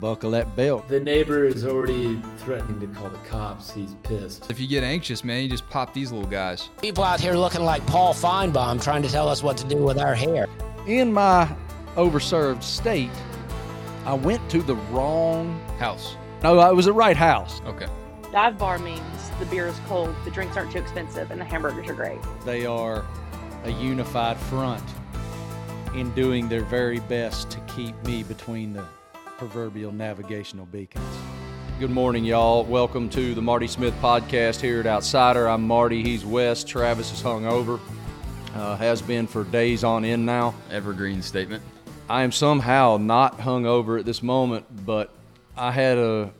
buckle that belt. The neighbor is already threatening to call the cops. He's pissed. If you get anxious, man, you just pop these little guys. People out here looking like Paul Finebaum trying to tell us what to do with our hair. In my overserved state, I went to the wrong. House. No, it was the right house. Okay. Dive bar means the beer is cold, the drinks aren't too expensive, and the hamburgers are great. They are a unified front in doing their very best to keep me between the proverbial navigational beacons. Good morning, y'all. Welcome to the Marty Smith podcast here at Outsider. I'm Marty. He's Wes. Travis is hung over. Uh, has been for days on end now. Evergreen statement. I am somehow not hung over at this moment, but I had a,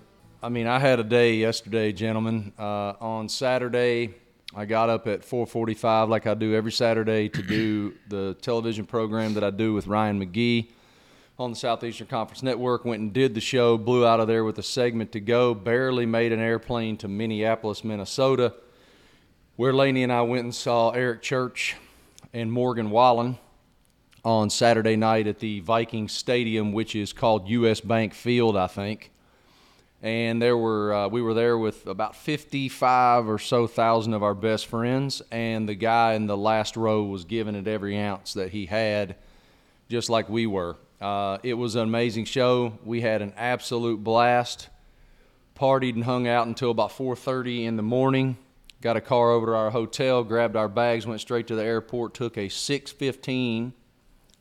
I mean, I had a day yesterday, gentlemen. Uh, on Saturday, I got up at 4:45, like I do every Saturday, to do the television program that I do with Ryan McGee on the Southeastern Conference Network. Went and did the show, blew out of there with a segment to go. Barely made an airplane to Minneapolis, Minnesota, where Laney and I went and saw Eric Church and Morgan Wallen on Saturday night at the Viking Stadium, which is called U.S. Bank Field, I think. And there were uh, we were there with about 55 or so thousand of our best friends, and the guy in the last row was giving it every ounce that he had, just like we were. Uh, it was an amazing show. We had an absolute blast. Partied and hung out until about 4:30 in the morning. Got a car over to our hotel, grabbed our bags, went straight to the airport, took a 6:15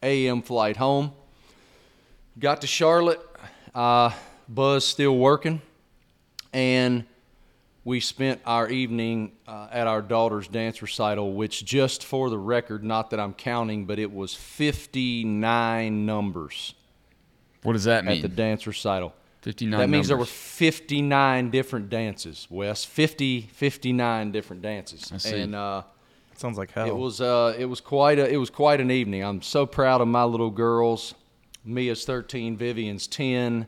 a.m. flight home. Got to Charlotte. Uh, Buzz still working, and we spent our evening uh, at our daughter's dance recital, which, just for the record, not that I'm counting, but it was 59 numbers What does that mean? at the dance recital. 59 That means there were 59 different dances, Wes. 50, 59 different dances. I see. And uh, Sounds like hell. it was uh, it was quite a it was quite an evening. I'm so proud of my little girls. Mia's 13, Vivian's 10.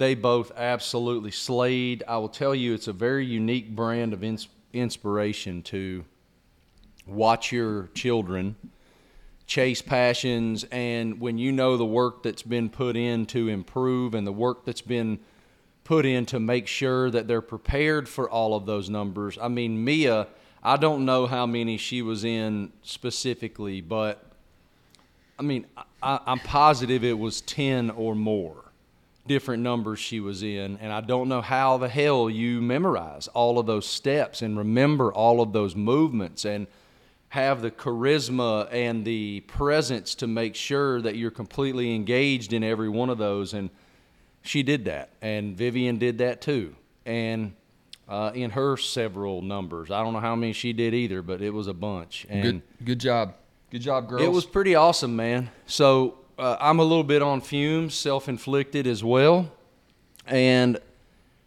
They both absolutely slayed. I will tell you, it's a very unique brand of ins- inspiration to watch your children chase passions and when you know the work that's been put in to improve and the work that's been put in to make sure that they're prepared for all of those numbers. I mean, Mia, I don't know how many she was in specifically, but I mean, I, I'm positive it was 10 or more different numbers she was in. And I don't know how the hell you memorize all of those steps and remember all of those movements and have the charisma and the presence to make sure that you're completely engaged in every one of those. And she did that. And Vivian did that too. And uh, in her several numbers, I don't know how many she did either, but it was a bunch. And Good, good job. Good job, girls. it was pretty awesome, man. So uh, I'm a little bit on fumes, self-inflicted as well, and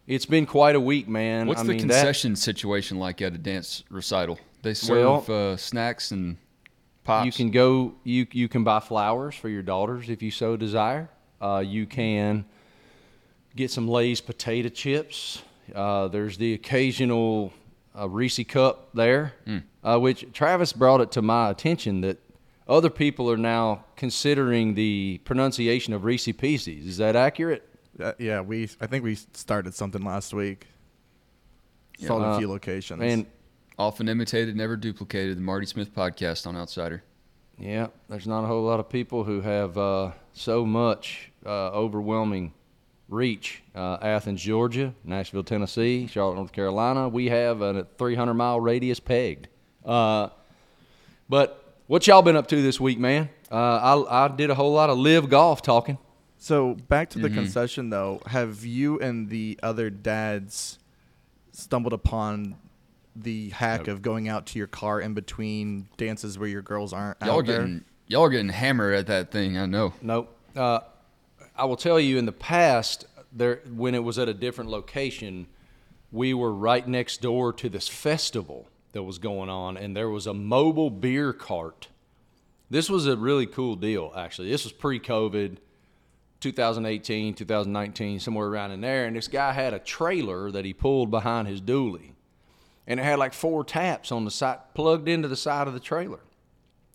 it's been quite a week, man. What's I the mean, that- concession situation like at a dance recital? They serve uh, snacks and pops. you can go. You you can buy flowers for your daughters if you so desire. Uh, you can get some Lay's potato chips. Uh, there's the occasional uh, Reese cup there, uh, which Travis brought it to my attention that other people are now considering the pronunciation of Reese Pieces. Is that accurate? Uh, yeah, we. I think we started something last week. Saw in Uh, a few locations. And Often imitated, never duplicated. The Marty Smith podcast on Outsider. Yeah, there's not a whole lot of people who have uh, so much uh, overwhelming reach. Uh, Athens, Georgia, Nashville, Tennessee, Charlotte, North Carolina. We have a 300 mile radius pegged. Uh, but what y'all been up to this week, man? Uh, I, I did a whole lot of live golf talking. so back to the Mm-hmm. concession though. Have you and the other dads stumbled upon the hack of going out to your car in between dances where your girls aren't Y'all are out there? getting y'all are getting hammered at that thing. I know. Nope. Uh, I will tell you, in the past, there when it was at a different location, we were right next door to this festival that was going on, and there was a mobile beer cart. This was a really cool deal, actually. This was pre-COVID, 2018, 2019, somewhere around in there. And this guy had a trailer that he pulled behind his dually, and it had like four taps on the side, plugged into the side of the trailer,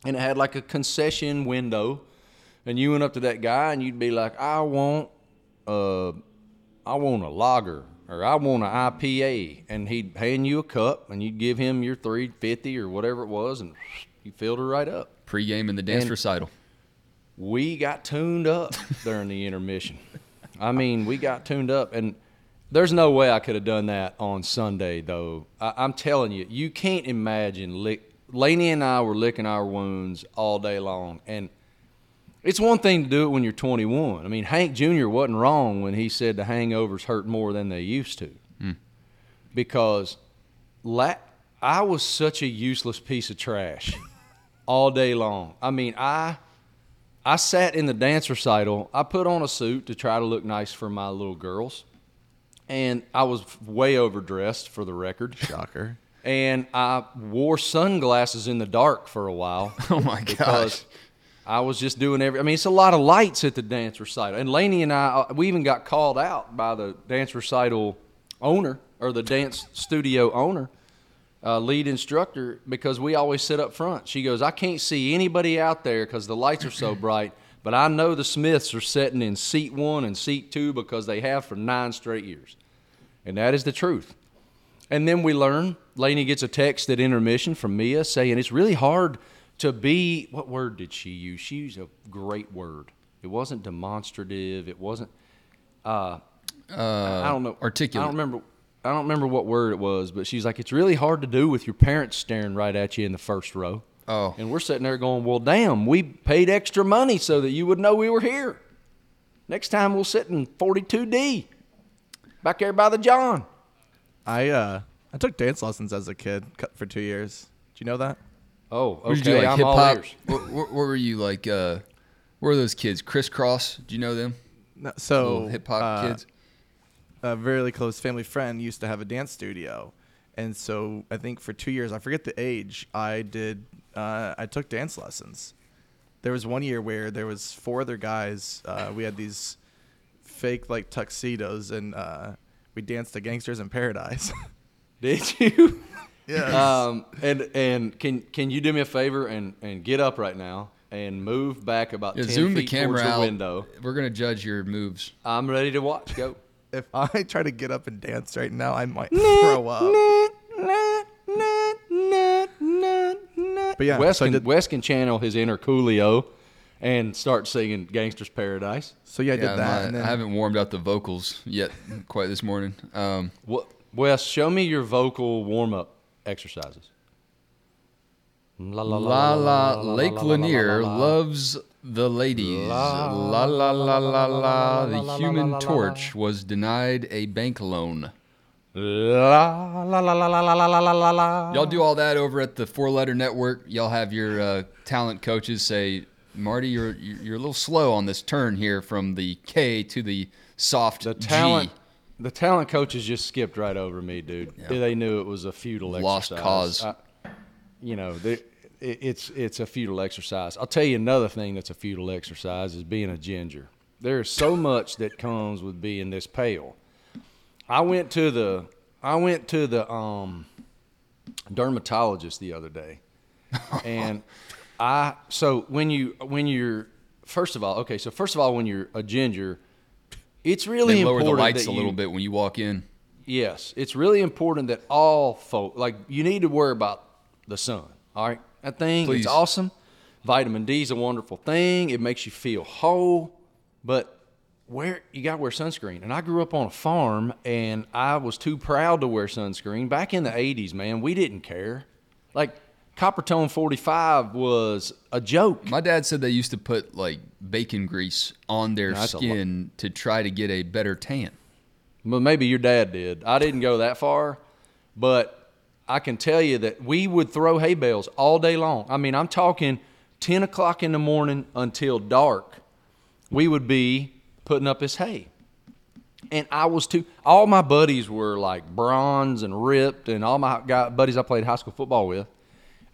and it had like a concession window and you went up to that guy and you'd be like, I want a I want a lager or I want an IPA, and he'd hand you a cup, and you'd give him your three fifty or whatever it was, and he filled her right up. Pre-game in the dance And- recital. We got tuned up during the intermission. I mean, we got tuned up, and there's no way I could have done that on Sunday, though. I, I'm telling you, you can't imagine. Lick, Laney and I were licking our wounds all day long, and it's one thing to do it when you're 21. I mean, Hank Jr. wasn't wrong when he said the hangovers hurt more than they used to, hmm. because la- I was such a useless piece of trash all day long. I mean, I I sat in the dance recital. I put on a suit to try to look nice for my little girls, and I was way overdressed for the record. Shocker. And I wore sunglasses in the dark for a while. Oh my gosh. because I was just doing every. I mean, it's a lot of lights at the dance recital. And Laney and I, uh, we even got called out by the dance recital owner or the dance studio owner, uh, lead instructor, because we always sit up front. She goes, I can't see anybody out there because the lights are so bright. But I know the Smiths are sitting in seat one and seat two because they have for nine straight years. And that is the truth. And then we learn. Laney gets a text at intermission from Mia saying it's really hard to be. What word did she use? She used a great word. It wasn't demonstrative. It wasn't. Uh, I don't know. articulate. I don't remember. I don't remember what word it was, but she's like, it's really hard to do with your parents staring right at you in the first row. Oh. And we're sitting there going, well, damn, we paid extra money so that you would know we were here. Next time we'll sit in 42D, back there by the John. I uh I took dance lessons as a kid cut for two years. Do you know that? Oh, What did okay. you do, like I'm hip all hop? ears. What, what, what were you like? Uh, what were those kids? Crisscross? Do you know them? No, so Little hip hop uh, kids. a very close family friend used to have a dance studio, and so I think for two years, I forget the age, I did. Uh, I took dance lessons. There was one year where there was four other guys. Uh, we had these fake like tuxedos, and uh, we danced to "Gangsters in Paradise." Did you? Yeah. Um, and and can can you do me a favor and and get up right now and move back about Yeah, ten zoom the camera towards the window? We're gonna judge your moves. I'm ready to watch. Go. if I try to get up and dance right now, I might throw up. But yeah, Wes so can did- Wes can channel his inner Coolio and start singing "Gangster's Paradise." So yeah, I did Yeah, that. my- and then, I haven't warmed up the vocals yet quite this morning. Um, What? Wes, show me your vocal warm up exercises. La La la Lake Lanier loves the ladies. La la la la la. The Human Torch was denied a bank loan. La la la la la la la la la la la. Y'all do all that over at the Four Letter Network. Y'all have your uh, talent coaches say, "Marty, you're you're a little slow on this turn here from the K to the soft The G." talent, the talent coaches just skipped right over me, dude. They knew it was a futile Lost exercise. cause. I- you know, they, it, it's it's a futile exercise. I'll tell you another thing that's a futile exercise is being a ginger. There's so much that comes with being this pale. I went to the I went to the um, dermatologist the other day, and I so when you when you're first of all okay so first of all when you're a ginger, it's really They lower important the lights that a little bit when you walk in. Yes, it's really important that all folk like you need to worry about the sun. All right, that thing Please. it's awesome. Vitamin D is a wonderful thing. It makes you feel whole, but where you got to wear sunscreen. And I grew up on a farm, and I was too proud to wear sunscreen. Back in the '80s, man, we didn't care. Like Coppertone 45 was a joke. My dad said they used to put like bacon grease on their That's skin to try to get a better tan. Well, maybe your dad did. I didn't go that far, but I can tell you that we would throw hay bales all day long. I mean, I'm talking 10 o'clock in the morning until dark. We would be putting up this hay. And I was too, all my buddies were like bronze and ripped, and all my guy, buddies I played high school football with.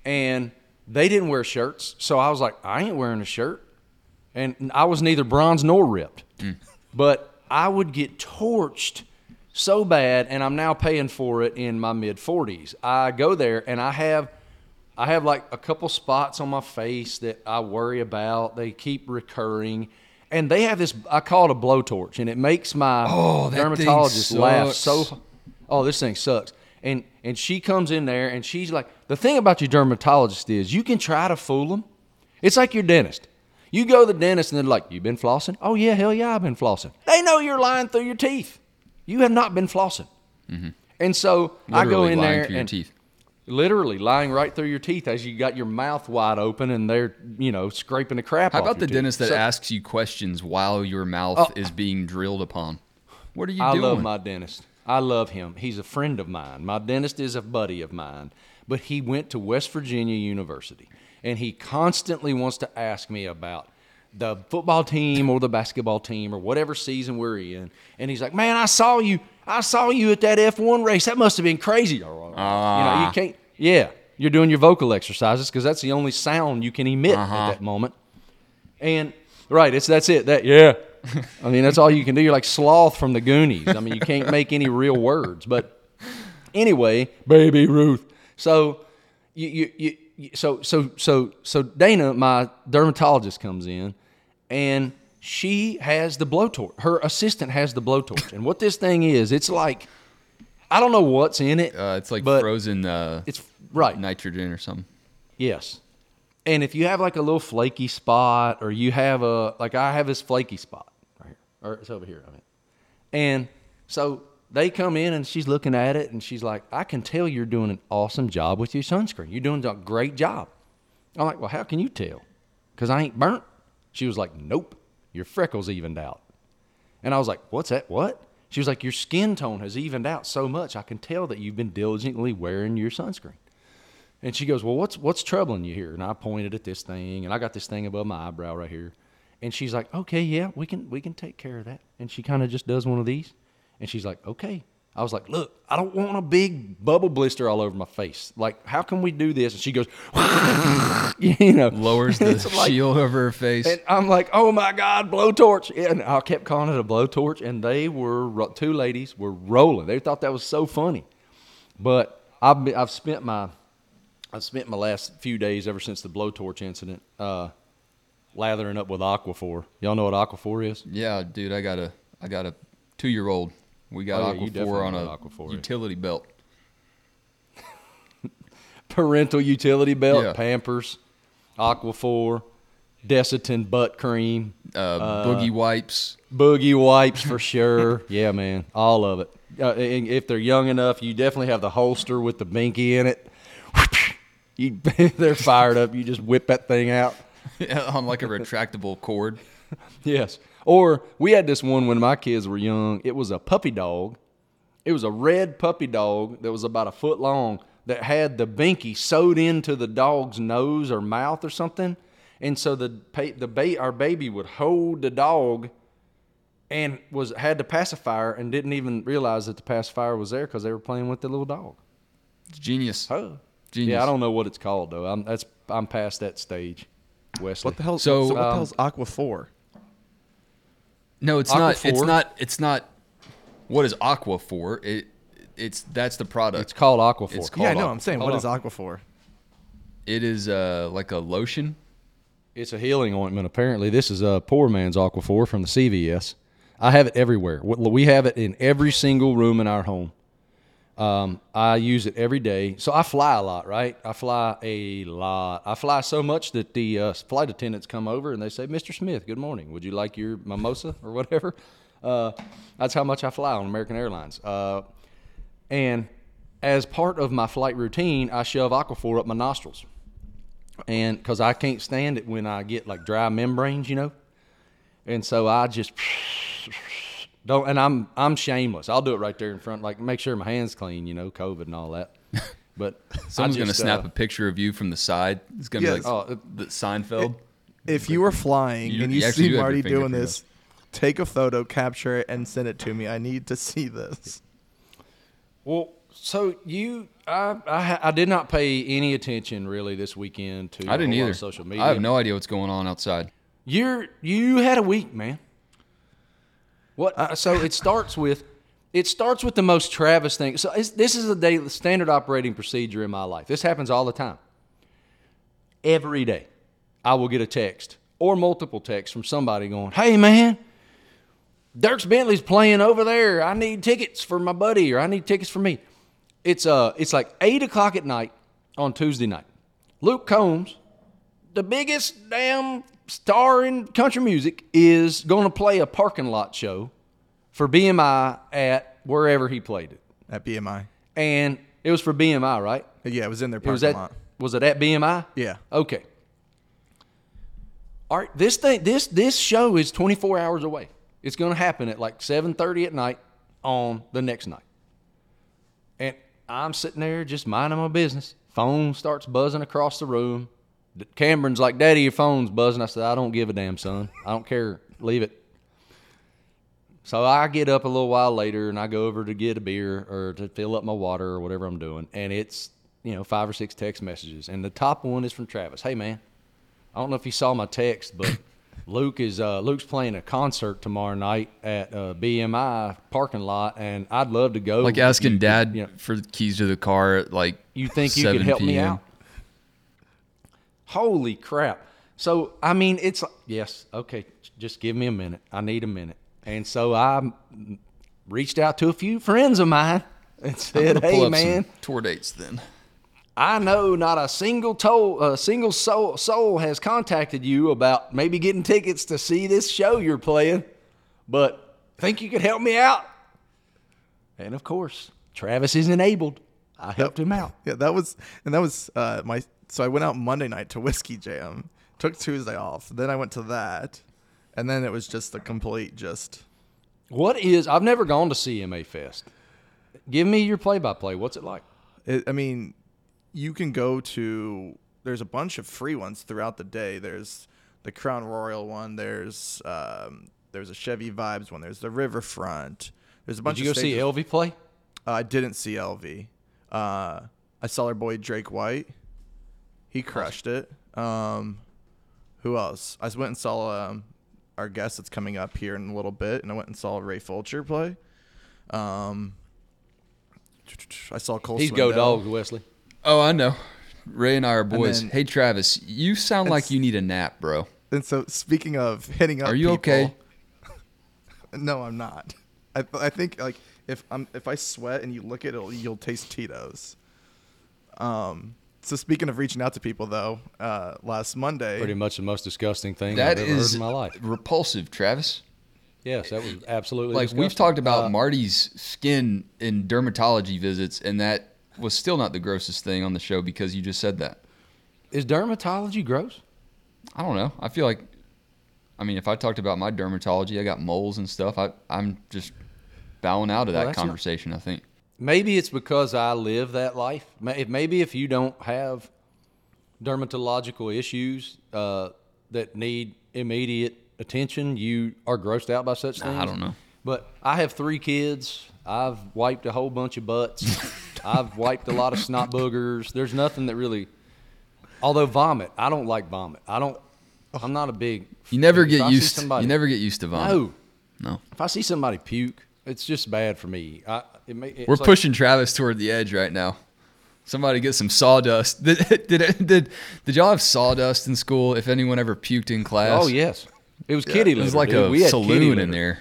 And they didn't wear shirts. So I was like, I ain't wearing a shirt. And I was neither bronze nor ripped. But I would get torched so bad, and I'm now paying for it in my mid 40s. I go there and I have, I have like a couple spots on my face that I worry about. They keep recurring, And they have this I call it a blowtorch, and it makes my Oh, dermatologist laugh so. Oh, this thing sucks. And and she comes in there and she's like, the thing about your dermatologist is you can try to fool them. It's like your dentist. You go to the dentist and they're like, "You been flossing?" "Oh yeah, hell yeah, I've been flossing." They know you're lying through your teeth. You have not been flossing. Mm-hmm. And so I go in lying there through your and teeth. literally lying right through your teeth as you got your mouth wide open and they're you know scraping the crap. How about the teeth. dentist that So- asks you questions while your mouth Oh. is being drilled upon? What are you I doing? I love my dentist. I love him. He's a friend of mine. My dentist is a buddy of mine, but he went to West Virginia University and he constantly wants to ask me about the football team or the basketball team or whatever season we're in. And he's like, "Man, I saw you. I saw you at that F1 race. That must have been crazy." You know, you ah. can't Yeah, you're doing your vocal exercises because that's the only sound you can emit at uh-huh. that moment. And right, it's that's it. That yeah. I mean, that's all you can do. You're like sloth from the Goonies. I mean, you can't make any real words. But anyway, baby Ruth. So you you, you, so so so so Dana, my dermatologist, comes in, and she has the blowtorch. Her assistant has the blowtorch, and what this thing is, it's like I don't know what's in it. Uh, it's like frozen uh, It's right. nitrogen or something. Yes. And if you have like a little flaky spot, or you have a like I have this flaky spot right here, or it's over here. I mean, and so they come in and she's looking at it and she's like, "I can tell you're doing an awesome job with your sunscreen. You're doing a great job." I'm like, "Well, how can you tell? Because I ain't burnt." She was like, "Nope, your freckles evened out." And I was like, "What's that? What?" She was like, "Your skin tone has evened out so much. I can tell that you've been diligently wearing your sunscreen." And she goes, "Well, what's what's troubling you here?" And I pointed at this thing, and I got this thing above my eyebrow right here. And she's like, "Okay, yeah, we can we can take care of that." And she kind of just does one of these, and she's like, "Okay." I was like, "Look, I don't want a big bubble blister all over my face. Like, how can we do this?" And she goes, "You know, Lowers the like- shield over her face. and I'm like, oh my God, blowtorch. And I kept calling it a blowtorch. And they were, two ladies were rolling. They thought that was so funny. But I've, I've spent my, I've spent my last few days ever since the blowtorch incident, uh, lathering up with Aquaphor. Y'all know what Aquaphor is? yeah, dude, I got a I got a two year old. We got Oh, yeah, Aquaphor on a Aquaphor, utility belt. Parental utility belt, Yeah. Pampers, Aquaphor, Desitin butt cream, Uh, boogie wipes. Boogie wipes for sure. yeah, man, all of it. Uh, and if they're young enough, you definitely have the holster with the binky in it. You, they're fired up. You just whip that thing out. on like a retractable cord. Yes. Or we had this one when my kids were young. It was a puppy dog. It was a red puppy dog that was about a foot long that had the binky sewed into the dog's nose or mouth or something. And so the pa- the ba- our baby would hold the dog and was had the pacifier and didn't even realize that the pacifier was there because they were playing with the little dog. It's genius. Oh, Genius. yeah. I don't know what it's called though. I'm that's I'm past that stage. Wesley. What the hell? So, So, what the um, hell's Aqua for? No, it's not. It's not. It's not. What is Aqua for? It. It's that's the product. It's called Aquaphor. It's Yeah, I called know. I'm saying, hold what is on. Aqua for? It is uh like a lotion. It's a healing ointment. Apparently, this is a poor man's aqua Aquaphor from the CVS. I have it everywhere. We we have it in every single room in our home. Um, I use it every day. So I fly a lot, right? I fly a lot. I fly so much that the uh, flight attendants come over and they say, "Mr. Smith, good morning. Would you like your mimosa or whatever?" Uh, that's how much I fly on American Airlines. Uh, and as part of my flight routine, I shove Aquaphor up my nostrils and because I can't stand it when I get like dry membranes, you know, and so I just don't. And I'm I'm shameless. I'll do it right there in front, like make sure my hands clean, you know, COVID and all that. But Someone's I gonna snap uh, a picture of you from the side. It's gonna Yes. be like Oh, the Seinfeld. If you were flying You- and you you, actually see do Marty doing fingerprint this, take a photo, capture it, and send it to me. I need to see this. Well, so you, I, I, I did not pay any attention really this weekend to. I didn't a whole lot either. social media. I have no idea what's going on outside. You're you had a week, man. What? Uh, so it starts with it starts with the most Travis thing. So this is a daily standard operating procedure in my life. This happens all the time. Every day, I will get a text or multiple texts from somebody going, "Hey man, Dierks Bentley's playing over there. I need tickets for my buddy, or I need tickets for me." It's uh, it's like eight o'clock at night on Tuesday night. Luke Combs, the biggest damn star in country music, is going to play a parking lot show for BMI at wherever he played it, At BMI. and it was for BMI, right? Yeah, it was in their parking was at lot. was it at BMI? Yeah. Okay. All right, this thing this this show is 24 hours away. It's going to happen at like 7:30 at night on the next night. And I'm sitting there just minding my business. Phone starts buzzing across the room. Cameron's like, "Daddy, your phone's buzzing." I said, "I don't give a damn, son. I don't care. Leave it." So I get up a little while later and I go over to get a beer or to fill up my water or whatever I'm doing, and it's you know five or six text messages, and the top one is from Travis. Hey man, I don't know if you saw my text, but Luke is uh, Luke's playing a concert tomorrow night at uh, BMI parking lot, and I'd love to go. Like asking You- dad you, know, for the keys to the car at like you think you could 7 help me PM. out? Holy crap! So I mean, it's yes, okay. Just give me a minute. I need a minute. And so I reached out to a few friends of mine and said, "Hey, man, tour dates then. I know not a single toll, a single soul, soul has contacted you about maybe getting tickets to see this show you're playing, but think you could help me out?" And of course, Travis is enabled. I helped him out. Yeah, that was and that was uh, my. So I went out Monday night to Whiskey Jam. Took Tuesday off. Then I went to that, and then it was just a complete just. What is? I've never gone to CMA Fest. Give me your play-by-play. What's it like? It, I mean, you can go to. There's a bunch of free ones throughout the day. There's the Crown Royal one. There's um, there's a Chevy Vibes one. There's the Riverfront. There's a bunch. Did you go of see. LV play? Uh, I didn't see LV. Uh, I saw our boy Drake White. He crushed it. Um, who else? I went and saw um, our guest that's coming up here in a little bit, and I went and saw Ray Fulcher play. Um, I saw Cole. He's go Swindell. dogs, Wesley. Oh, I know. Ray and I are boys. then- hey, Travis, you sound like you need a nap, bro. And so, speaking of hitting up, Are you people- okay? no, I'm not. I, I think like if I'm if I sweat and you look at it, you'll taste Tito's. Um. So speaking of reaching out to people, though, uh, last Monday, Pretty much the most disgusting thing That I've ever heard in my life. repulsive, Travis. Yes, that was absolutely Like disgusting. we've talked about Uh, Marty's skin in dermatology visits, and that was still not the grossest thing on the show because you just said that. Is dermatology gross? I don't know. I feel like, I mean, if I talked about my dermatology, I got moles and stuff. I, I'm just bowing out of Well, that that's not- conversation. I think. Maybe it's because I live that life. Maybe if you don't have dermatological issues uh, that need immediate attention, you are grossed out by such things. I don't know. But I have three kids. I've wiped a whole bunch of butts. I've wiped a lot of snot boogers. There's nothing that really. Although vomit, I don't like vomit. I don't. I'm not a big. You never get used. somebody- you never get used to vomit. No. No. If I see somebody puke, it's just bad for me. I, it, ma- it's We're like- pushing Travis toward the edge right now. Somebody get some sawdust. Did did did, did y'all have sawdust in school? If anyone ever puked in class? Oh yes, it was kitty It litter. was like dude. a We had saloon in there.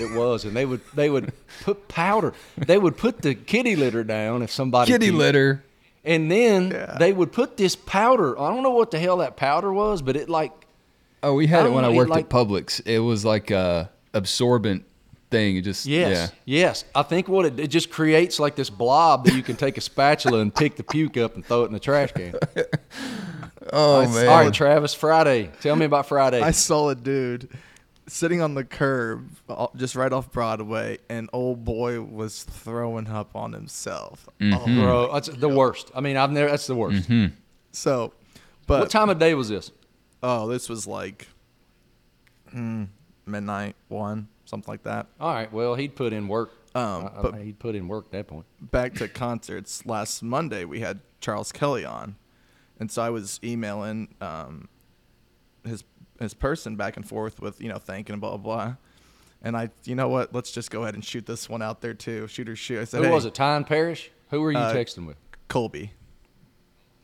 It was, and they would they would put powder. They would put the kitty litter down if somebody Kitty puked. litter. and then Yeah. they would put this powder. I don't know what the hell that powder was, but it like Oh, we had it when I know, it worked like- at Publix. It was like a absorbent thing. It just yes, yeah. yes. I think what it, it just creates like this blob that you can take a spatula and pick the puke up and throw it in the trash can. Oh I man. All right, Travis. Friday. Tell me about Friday. I saw a dude sitting on the curb uh, just right off Broadway, and old boy was throwing up on himself. Mm-hmm. Oh, Bro, that's the worst. I mean, I've never. That's the worst. so, but What time of day was this? oh, this was like hmm, midnight, one, something like that. All right. Well, he'd put in work. Um, I- I but- mean, he'd put in work at that point. back to concerts last Monday, we had Charles Kelly on, and so I was emailing um, his his person back and forth with you know thanking blah blah blah, and I you know what let's just go ahead and shoot this one out there too shoot or shoot I said Who hey, was it? Tyne Parrish? Who were you Uh, texting with? Colby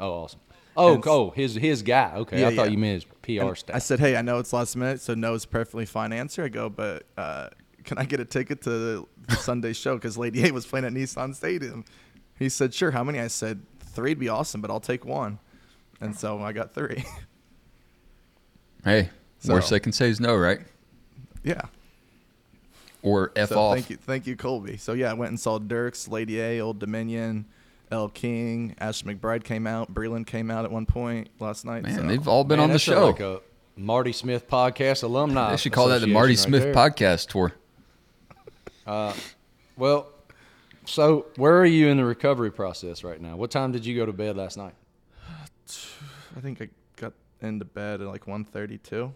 Oh, awesome. Oh, And- oh, his his guy. Okay, Yeah, I thought yeah. you meant his PR And staff. I said, "Hey, I know it's last minute, so no is perfectly fine answer." I go, "But uh, can I get a ticket to the Sunday show? Because Lady A was playing at Nissan Stadium." He said, "Sure." How many? I said, three'd be awesome, but I'll take one." And so I got three. Hey, So- worst they can say is no, right? yeah. Or f so off. thank you, thank you, Colby. So yeah, I went and saw Dierks, Lady A, Old Dominion, Elle King, Ash McBryde came out, Breland came out at one point last night. Man, so. they've all been Man, on the that's show. Like a Marty Smith podcast alumni. they should call that the Marty association Smith there. podcast tour. Well, so where are you in the recovery process right now? What time did you go to bed last night? I think I got into bed at like 1.32.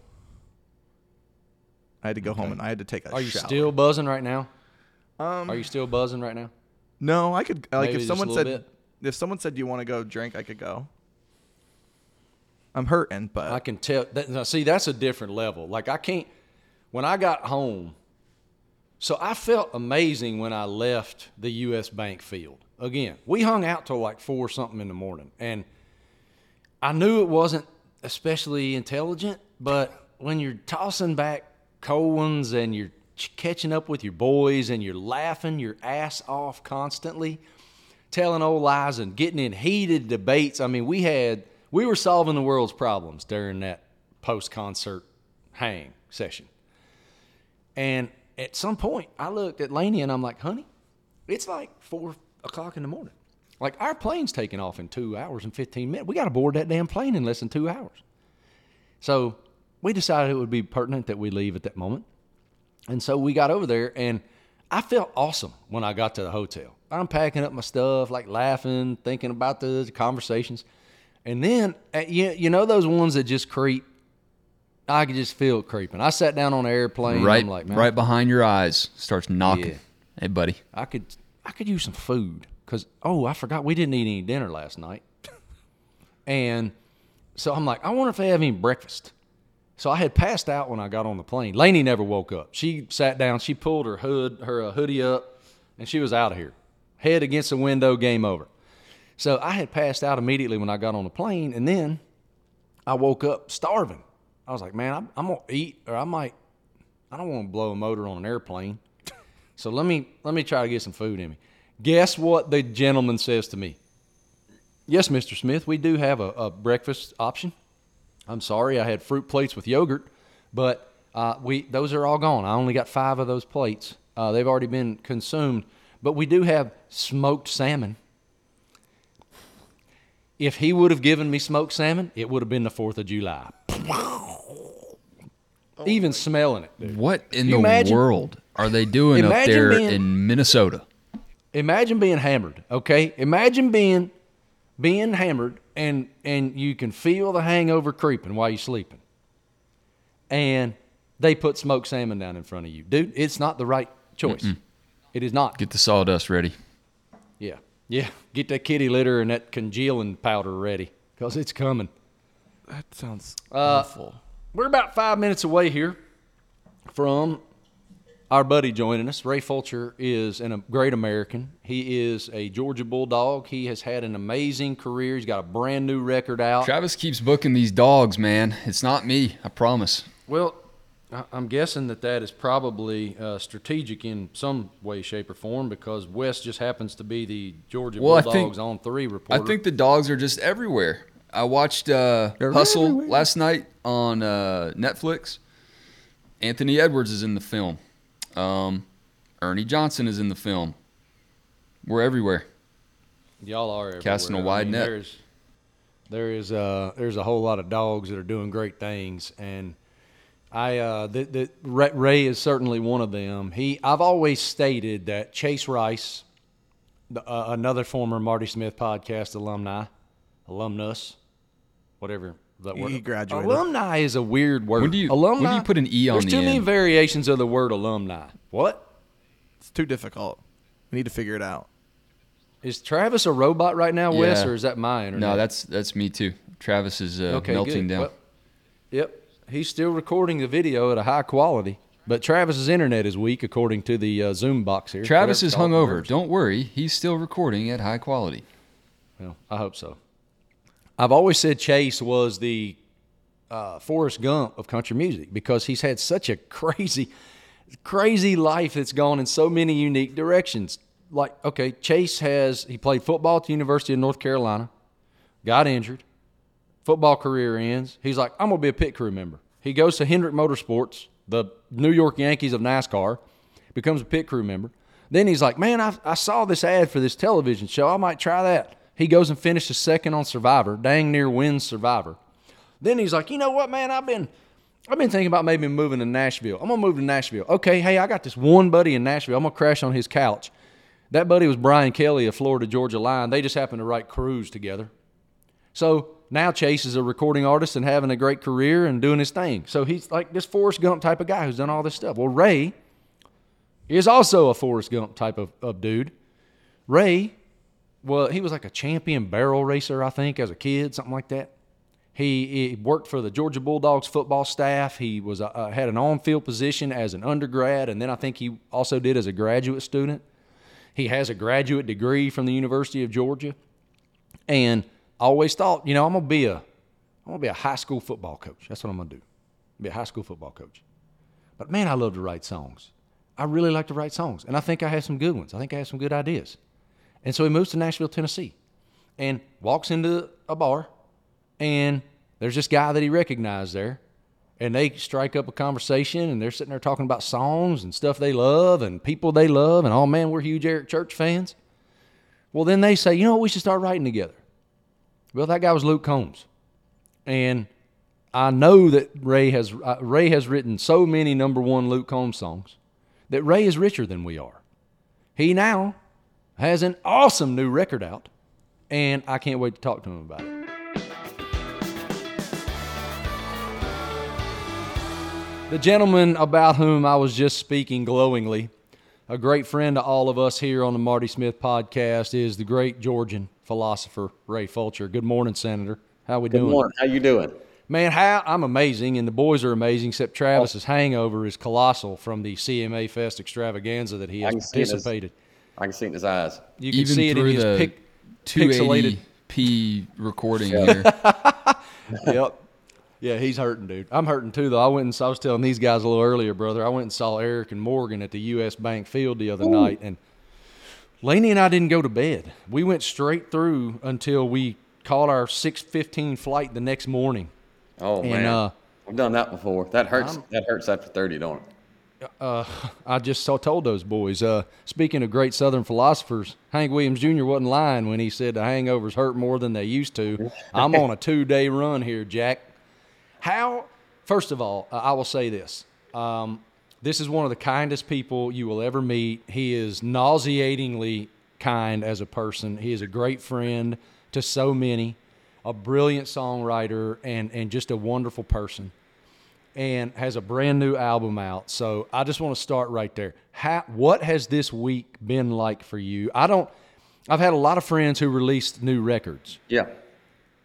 I had to go home and I had to take a Are you shower. still buzzing right now? Um, Are you still buzzing right now? No, I could like Maybe if someone said bit? if someone said do you want to go drink, I could go. I'm hurting, but I can tell. That, now, see, that's a different level. Like I can't. When I got home, so I felt amazing when I left the U.S. Bank field. Again, we hung out till like four something in the morning, and I knew it wasn't especially intelligent. But when you're tossing back cold ones and you're catching up with your boys and you're laughing your ass off constantly, telling old lies and getting in heated debates. I mean, we had we were solving the world's problems during that post concert hang session. And at some point, I looked at Laney and I'm like, honey, it's like four o'clock in the morning. Like our plane's taking off in two hours and 15 minutes. We got to board that damn plane in less than two hours. So we decided it would be pertinent that we leave at that moment. And so we got over there, and I felt awesome when I got to the hotel. I'm packing up my stuff, like laughing, thinking about the conversations. And then, uh, you, you know, those ones that just creep? I could just feel it creeping. I sat down on an airplane. Right, like, man, right behind your eyes, starts knocking. Yeah. Hey, buddy. I could, I could use some food because oh, I forgot we didn't eat any dinner last night, and so I'm like, I wonder if they have any breakfast. So I had passed out when I got on the plane. Laney never woke up. She sat down. She pulled her hood, her uh, hoodie up, and she was out of here. Head against the window. Game over. So I had passed out immediately when I got on the plane, and then I woke up starving. I was like, man, I'm, I'm gonna eat, or I might. I don't want to blow a motor on an airplane. So let me let me try to get some food in me. Guess what the gentleman says to me? Yes, Mr. Smith, we do have a, a breakfast option. I'm sorry, I had fruit plates with yogurt, but uh, we those are all gone. I only got five of those plates. Uh, they've already been consumed, but we do have smoked salmon. If he would have given me smoked salmon, it would have been the Fourth of July. Even smelling it, dude. What in you the imagine- world are they doing up there being- in Minnesota? imagine being hammered okay imagine being being hammered and and you can feel the hangover creeping while you're sleeping. And they put smoked salmon down in front of you. Dude it's not the right choice. It is not. Get the sawdust ready. yeah. Yeah. Get that kitty litter and that congealing powder ready because it's coming. That sounds Uh, awful. we're about five minutes away here from our buddy joining us. Ray Fulcher is an, a great American. He is a Georgia Bulldog. He has had an amazing career. He's got a brand new record out. Travis keeps booking these dogs, man. It's not me, I promise. Well, I'm guessing that that is probably uh, strategic in some way, shape, or form because Wes just happens to be the Georgia Well, Bulldogs think- on three reporter. I think the dogs are just everywhere. I watched uh, Hustle everywhere. last night on uh, Netflix. Anthony Edwards is in the film. Um, Ernie Johnson is in the film. We're everywhere. Y'all are everywhere. Casting a I wide mean, net. There's, there is uh, there's a whole lot of dogs that are doing great things, and I uh, the, the Ray, Ray is certainly one of them. He I've always stated that Chase Rice, the, uh, another former Marty Smith podcast alumni, alumnus, whatever that He- word. he graduated. Alumni is a weird word. When do you- alumni? when do you put an E on There's the too many variations of the word alumni. What? It's too difficult. We need to figure it out. Is Travis a robot right now, Wes, Yeah. or is that my internet? No, that's that's me too. Travis is uh, Okay, melting good. down. Well, yep, he's still recording the video at a high quality, but Travis's internet is weak according to the uh, Zoom box here. Travis Whatever is it's hungover. works. Don't worry, he's still recording at high quality. Well, I hope so. I've always said Chase was the uh, Forrest Gump of country music because he's had such a crazy, crazy life that's gone in so many unique directions. Like, okay, Chase has, he played football at the University of North Carolina, got injured, football career ends. He's like, I'm going to be a pit crew member. He goes to Hendrick Motorsports, the New York Yankees of NASCAR, becomes a pit crew member. Then he's like, man, I, I saw this ad for this television show. I might try that. He goes and finishes second on Survivor, dang near wins Survivor. Then he's like, you know what, man, I've been I've been thinking about maybe moving to Nashville. I'm gonna move to Nashville. Okay, hey, I got this one buddy in Nashville. I'm gonna crash on his couch. That buddy was Brian Kelley of Florida Georgia Line. They just happened to write Cruise together. So now Chase is a recording artist and having a great career and doing his thing. So he's like this Forrest Gump type of guy who's done all this stuff. Well, Ray is also a Forrest Gump type of, of dude. Ray, well, he was like a champion barrel racer, I think, as a kid, something like that. He, he worked for the Georgia Bulldogs football staff. He was uh, had an on-field position as an undergrad, and then I think he also did as a graduate student. He has a graduate degree from the University of Georgia, and I always thought, you know, I'm gonna be a, I'm gonna be a high school football coach. That's what I'm gonna do. Be a high school football coach. But man, I love to write songs. I really like to write songs, and I think I have some good ones. I think I have some good ideas. And so he moves to Nashville, Tennessee, and walks into a bar, and there's this guy that he recognized there, and they strike up a conversation, and they're sitting there talking about songs and stuff they love and people they love, and oh man, we're huge Eric Church fans. Well, then they say, you know what, we should start writing together. Well, that guy was Luke Combs, and I know that Ray has uh, Ray has written so many number one Luke Combs songs that Ray is richer than we are. He now has an awesome new record out, and I can't wait to talk to him about it. The gentleman about whom I was just speaking glowingly, a great friend to all of us here on the Marty Smith podcast, is the great Georgian philosopher Ray Fulcher. Good morning, Senator. How are we Good doing? Good morning. How you doing? Man, how I'm amazing, and the boys are amazing. Except Travis's oh. hangover is colossal from the CMA Fest extravaganza that he has participated. I can see it in his eyes. You can Even see it in through his the pic, pixelated. 280p recording here. yep. Yeah, he's hurting, dude. I'm hurting too, though. I went and saw, I was telling these guys a little earlier, brother. I went and saw Eric and Morgan at the U.S. Bank Field the other night, and Laney and I didn't go to bed. We went straight through until we caught our 6:15 flight the next morning. Oh And, man, uh, I've done that before. That hurts. that hurts after thirty, don't it? I just saw, told those boys. Uh, speaking of great Southern philosophers, Hank Williams Jr. wasn't lying when he said the hangovers hurt more than they used to. I'm on a two day run here, Jack. How? First of all, uh, I will say this. Um, this is one of the kindest people you will ever meet. He is nauseatingly kind as a person. He is a great friend to so many, a brilliant songwriter, and, and just a wonderful person and has a brand new album out. So I just want to start right there. How, what has this week been like for you? I don't. I've had a lot of friends who released new records. Yeah.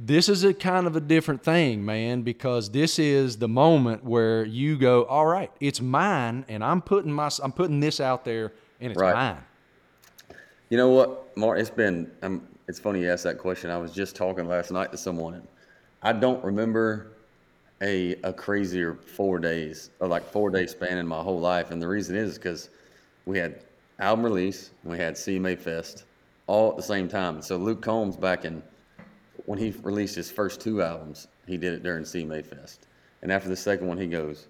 This is a kind of a different thing, man, because this is the moment where you go, "All right, it's mine, and I'm putting my I'm putting this out there, and it's Right. mine." You know what, Mark? It's been. Um, it's funny you asked that question. I was just talking last night to someone, and I don't remember a a crazier four days or like four day span in my whole life. And the reason is because we had album release, and we had CMA Fest all at the same time. So Luke Combs back in when he released his first two albums, he did it during CMA Fest. And after the second one, he goes,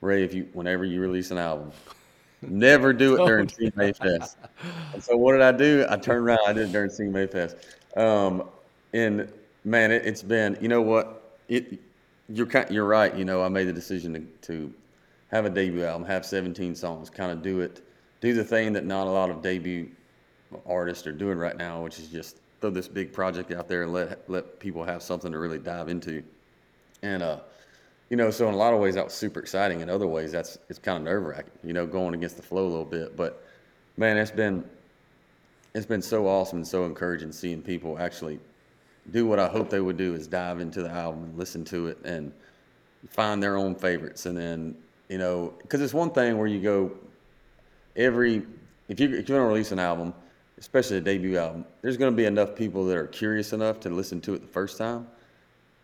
Ray, if you whenever you release an album, never do it during CMA Fest. And so what did I do? I turned around, I did it during CMA Fest. Um, and man, it, it's been, you know what? It you're kind, you're right. You know, I made the decision to, to have a debut album, have 17 songs, kind of do it, do the thing that not a lot of debut artists are doing right now, which is just throw this big project out there and let let people have something to really dive into. And uh, you know, so in a lot of ways that was super exciting. In other ways, that's it's kind of nerve wracking. You know, going against the flow a little bit. But man, it's been it's been so awesome and so encouraging seeing people actually do what I hope they would do is dive into the album and listen to it and find their own favorites. And then you know, because it's one thing where you go every if you if you're gonna release an album especially a debut album, there's going to be enough people that are curious enough to listen to it the first time,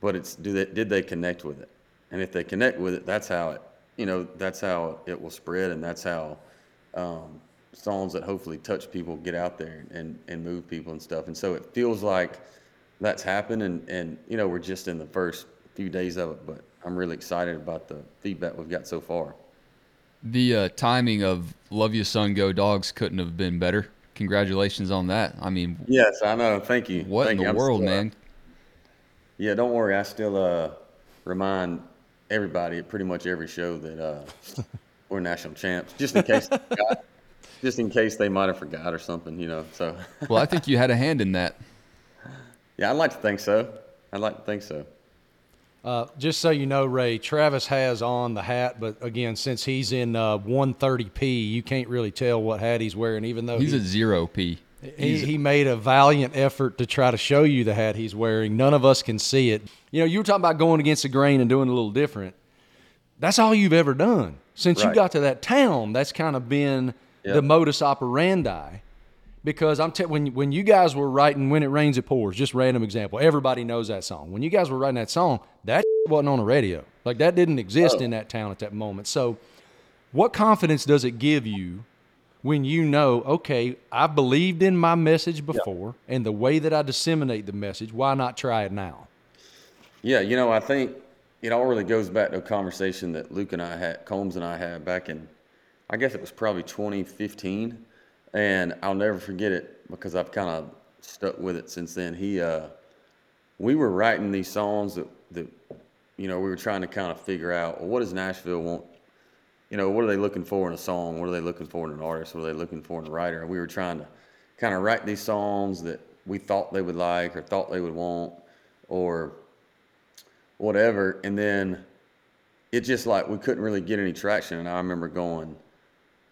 but it's do they did they connect with it? And if they connect with it, that's how it you know that's how it will spread, and that's how um, songs that hopefully touch people get out there and and move people and stuff. And so it feels like that's happened, and and you know we're just in the first few days of it, but I'm really excited about the feedback we've got so far. The uh, timing of "Love You Son Go Dogs" couldn't have been better. Congratulations on that. I mean, Yes, I know. Thank you. what Thank in the world, still, uh, man? Yeah, don't worry. I still uh, remind everybody at pretty much every show that uh, we're national champs, just in case, just in case they might have forgot or something, you know. So, Well, I think you had a hand in that. Yeah, I'd like to think so. I'd like to think so. Uh, just so you know, Ray, Travis has on the hat, but again, since he's in uh, 130p, you can't really tell what hat he's wearing, even though He's he, a zero P. he, he made a valiant effort to try to show you the hat he's wearing. None of us can see it. You know, you were talking about going against the grain and doing a little different. That's all you've ever done. Since you got to that town, that's kind of been the modus operandi. Because I'm te- when when you guys were writing "When It Rains It Pours," just random example. Everybody knows that song. When you guys were writing that song, that wasn't on the radio. Like that didn't exist Oh. in that town at that moment. So, what confidence does it give you when you know, okay, I believed in my message before and the way that I disseminate the message, why not try it now? Yeah, you know, I think it all really goes back to a conversation that Luke and I had, Combs and I had back in, I guess it was probably 2015, and I'll never forget it because I've kind of stuck with it since then. He, uh, we were writing these songs that, that, you know, we were trying to kind of figure out, well, what does Nashville want? You know, what are they looking for in a song? What are they looking for in an artist? What are they looking for in a writer? And we were trying to kind of write these songs that we thought they would like or thought they would want, or whatever. And then it just like we couldn't really get any traction. And I remember going,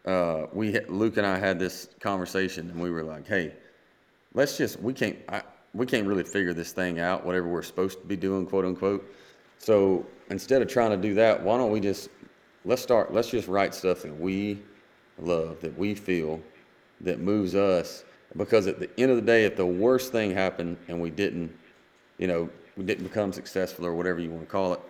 uh, we Luke and I had this conversation, and we were like, "Hey, let's just we can't I, we can't really figure this thing out. Whatever we're supposed to be doing, quote unquote. So instead of trying to do that, why don't we just let's start? Let's just write stuff that we love, that we feel, that moves us. Because at the end of the day, if the worst thing happened and we didn't, you know, we didn't become successful or whatever you want to call it,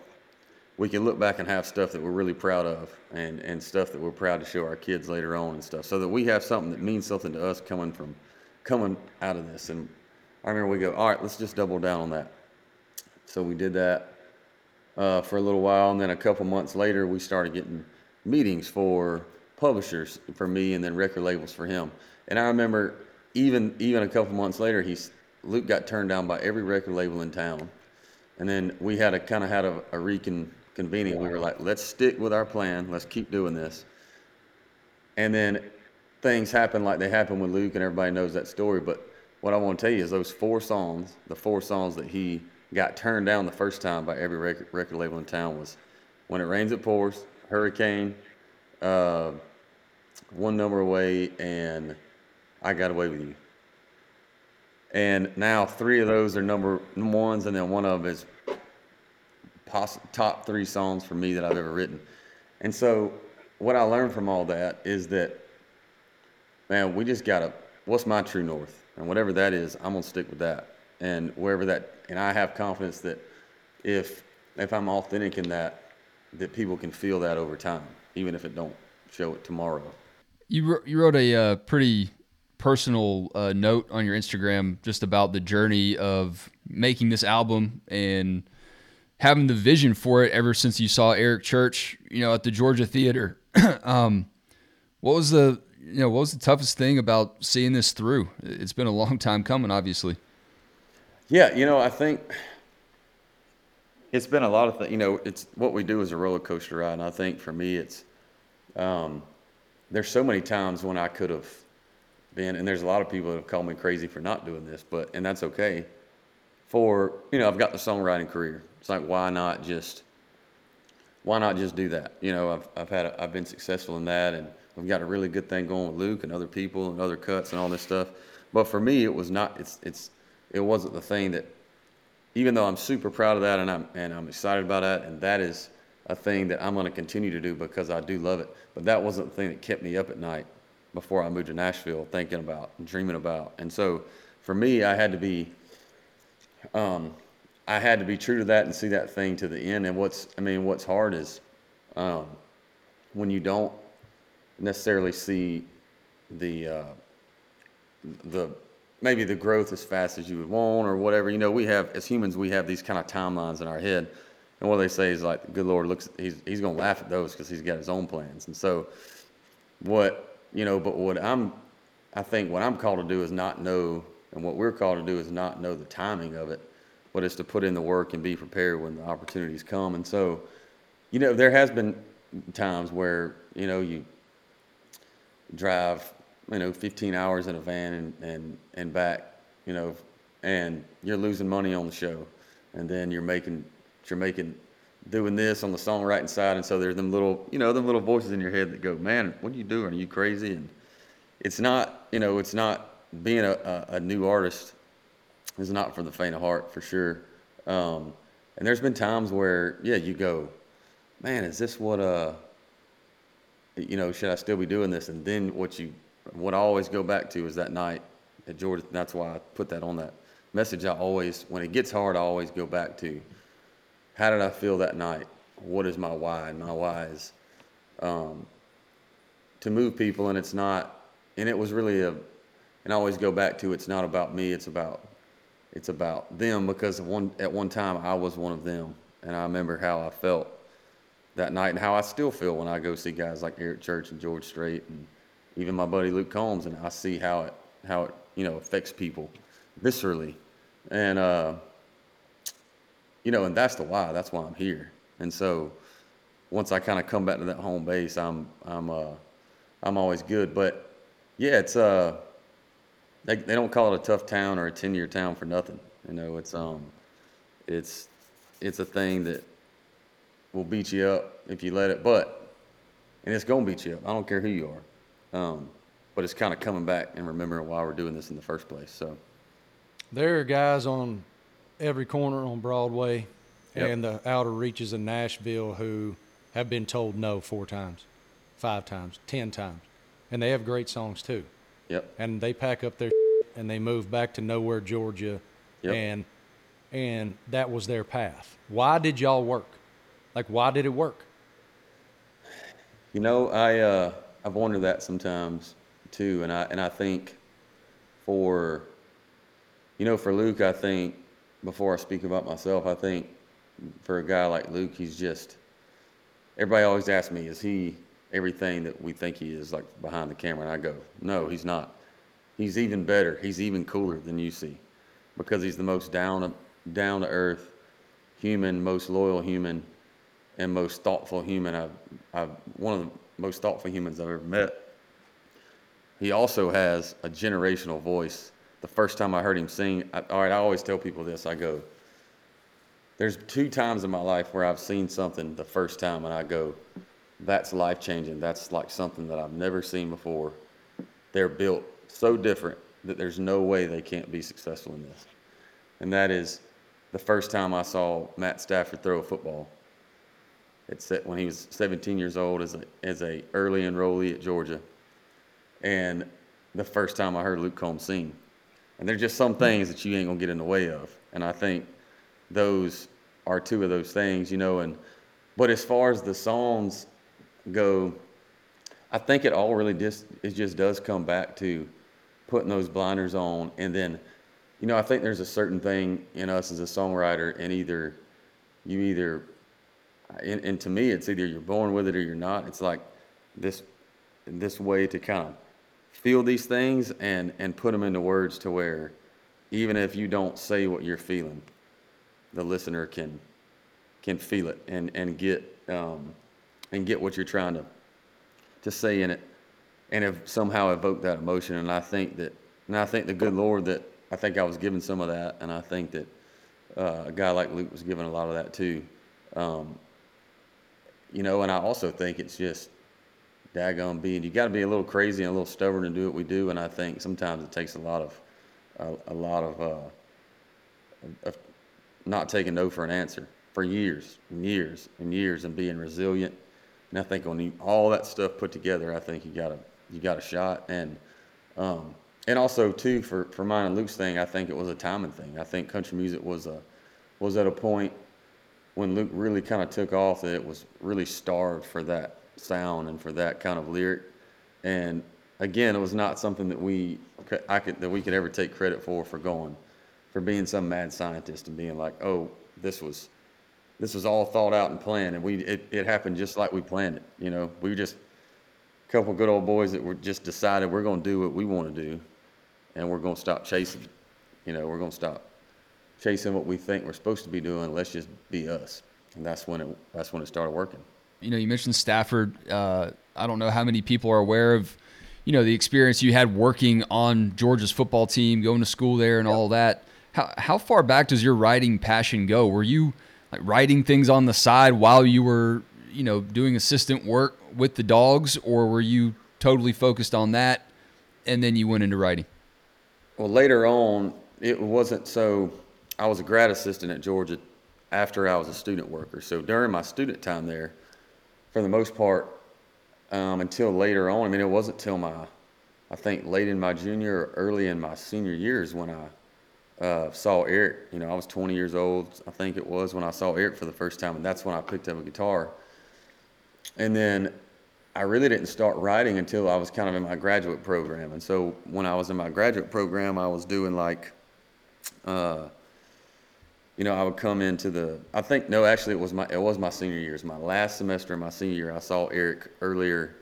we can look back and have stuff that we're really proud of and, and stuff that we're proud to show our kids later on and stuff so that we have something that means something to us coming from coming out of this. And i remember we go all right let's just double down on that. So we did that uh, for a little while and then a couple months later we started getting meetings for publishers for me and then record labels for him. And i remember even even a couple months later he's luke got turned down by every record label in town. And then we had a kind of had a, a reconvening. We were like, let's stick with our plan. Let's keep doing this. And then things happen like they happen with Luke, and everybody knows that story. But what I want to tell you is those four songs, the four songs that he got turned down the first time by every record, record label in town was When It Rains, It Pours, Hurricane, uh, One Number Away, and I Got Away With You. And now three of those are number ones, and then one of them is poss- top three songs for me that I've ever written. And so, what I learned from all that is that, man, we just gotta. What's my true north? And whatever that is, I'm gonna stick with that. And wherever that, and I have confidence that if if I'm authentic in that, that people can feel that over time, even if it don't show it tomorrow. You you wrote a uh, pretty personal uh, note on your Instagram just about the journey of making this album and having the vision for it ever since you saw Eric Church, you know, at the Georgia Theater. um, what was the you know what was the toughest thing about seeing this through? It's been a long time coming, obviously. Yeah, you know, I think it's been a lot of things. You know, it's what we do is a roller coaster ride, and I think for me, it's um, there's so many times when I could have been, and there's a lot of people that have called me crazy for not doing this, but and that's okay. For you know, I've got the songwriting career. It's like why not just why not just do that? You know, I've I've had a, I've been successful in that, and we've got a really good thing going with Luke and other people and other cuts and all this stuff. But for me, it was not. It's it's it wasn't the thing that. Even though I'm super proud of that and I'm and I'm excited about that, and that is a thing that I'm going to continue to do because I do love it. But that wasn't the thing that kept me up at night. before I moved to Nashville, thinking about, and dreaming about. And so for me, I had to be, um, I had to be true to that and see that thing to the end. And what's, I mean, what's hard is um, when you don't necessarily see the, uh, the maybe the growth as fast as you would want or whatever. You know, we have as humans we have these kind of timelines in our head, and what they say is like, good Lord looks, he's he's gonna laugh at those because he's got his own plans. And so, what you know, but what I'm, I think what I'm called to do is not know, and what we're called to do is not know the timing of it, but it's to put in the work and be prepared when the opportunities come. And so, you know, there has been times where you know you drive you know 15 hours in a van and and and back you know and you're losing money on the show. And then you're making you're making doing this on the songwriting side and so there's them little you know them little voices in your head that go man what are you doing? Are you crazy? And it's not you know it's not being a, a, a new artist is not for the faint of heart for sure um, and there's been times where yeah you go man is this what uh you know should i still be doing this and then what you what I always go back to is that night at Georgia. That's why I put that on that message. I always, when it gets hard, I always go back to how did I feel that night? What is my why? And my why is um, to move people, and it's not, and it was really a, and I always go back to it's not about me. It's about, it's about them because one at one time I was one of them, and I remember how I felt that night and how I still feel when I go see guys like Eric Church and George Strait and even my buddy Luke Combs, and I see how it how it you know affects people viscerally, and uh, you know, and that's the why. That's why I'm here. And so, once I kind of come back to that home base, I'm I'm uh, I'm always good. But yeah, it's uh, they they don't call it a tough town or a ten year town for nothing. You know, it's um, it's it's a thing that will beat you up if you let it. But and it's gonna beat you up. I don't care who you are. Um, but it's kind of coming back and remembering why we're doing this in the first place. So There are guys on every corner on Broadway Yep. and the outer reaches of Nashville who have been told no four times, five times, ten times. And they have great songs too. Yep, And they pack up their and they move back to nowhere, Georgia. Yep. And and that was their path. Why did y'all work? Like why did it work? you know, I uh, I've wondered that sometimes too, and I and I think for you know for Luke, I think before I speak about myself, I think for a guy like Luke, he's just everybody always asks me, is he everything that we think he is, like behind the camera? And I go, no, he's not. He's even better. He's even cooler than you see, because he's the most down down to earth human, most loyal human, and most thoughtful human I've, I've one of the most thoughtful humans I've ever met. He also has a generational voice. The first time I heard him sing, I, all right, I always tell people this. I go, there's two times in my life where I've seen something the first time, and I go, that's life changing. That's like something that I've never seen before. They're built so different that there's no way they can't be successful in this. And that is the first time I saw Matt Stafford throw a football. It's when he was 17 years old as a, as a early enrollee at Georgia. And the first time I heard Luke Combs sing. And there's just some things that you ain't gonna get in the way of. And I think those are two of those things, you know, and but as far as the songs go, I think it all really just it just does come back to putting those blinders on and then you know, I think there's a certain thing in us as a songwriter and either you either and, and to me it's either you're born with it or you're not. It's like this this way to kind of feel these things and and put them into words to where even if you don't say what you're feeling, the listener can can feel it and and get um, and get what you're trying to to say in it, and have somehow evoke that emotion. And I think that, and I think the good Lord that I think I was given some of that, and I think that uh, a guy like Luke was given a lot of that too. Um, you know, and I also think it's just daggone being. You got to be a little crazy and a little stubborn to do what we do, and I think sometimes it takes a lot of a, a lot of uh, of not taking no for an answer for years and years and years and being resilient. And I think you, all that stuff put together, I think you got a you got a shot. And um, and also too for for mine and Luke's thing, I think it was a timing thing. I think country music was a was at a point when Luke really kind of took off that it was really starved for that sound and for that kind of lyric. And again, it was not something that we I could that we could ever take credit for for going for being some mad scientist and being like, oh, this was this was all thought out and planned, and we it, it happened just like we planned it. You know, we were just a couple good old boys that were just decided we're going to do what we want to do, and we're going to stop chasing. You know, we're going to stop chasing what we think we're supposed to be doing. Let's just be us, and that's when it that's when it started working. You know, you mentioned Stafford. Uh, I don't know how many people are aware of, you know, the experience you had working on Georgia's football team, going to school there, and all that. How how far back does your writing passion go? Were you like writing things on the side while you were, you know, doing assistant work with the dogs, or were you totally focused on that, and then you went into writing? Well, later on, it wasn't so. I was a grad assistant at Georgia after I was a student worker. So during my student time there, for the most part, um, until later on, I mean, it wasn't till my, I think late in my junior or early in my senior years when I uh, saw Eric. You know, I was 20 years old, I think it was, when I saw Eric for the first time, and that's when I picked up a guitar. And then I really didn't start writing until I was kind of in my graduate program. And so when I was in my graduate program, I was doing like, uh, you know, I would come into the. I think no, actually, it was my it was my senior year. It was my last semester in my senior year. I saw Eric earlier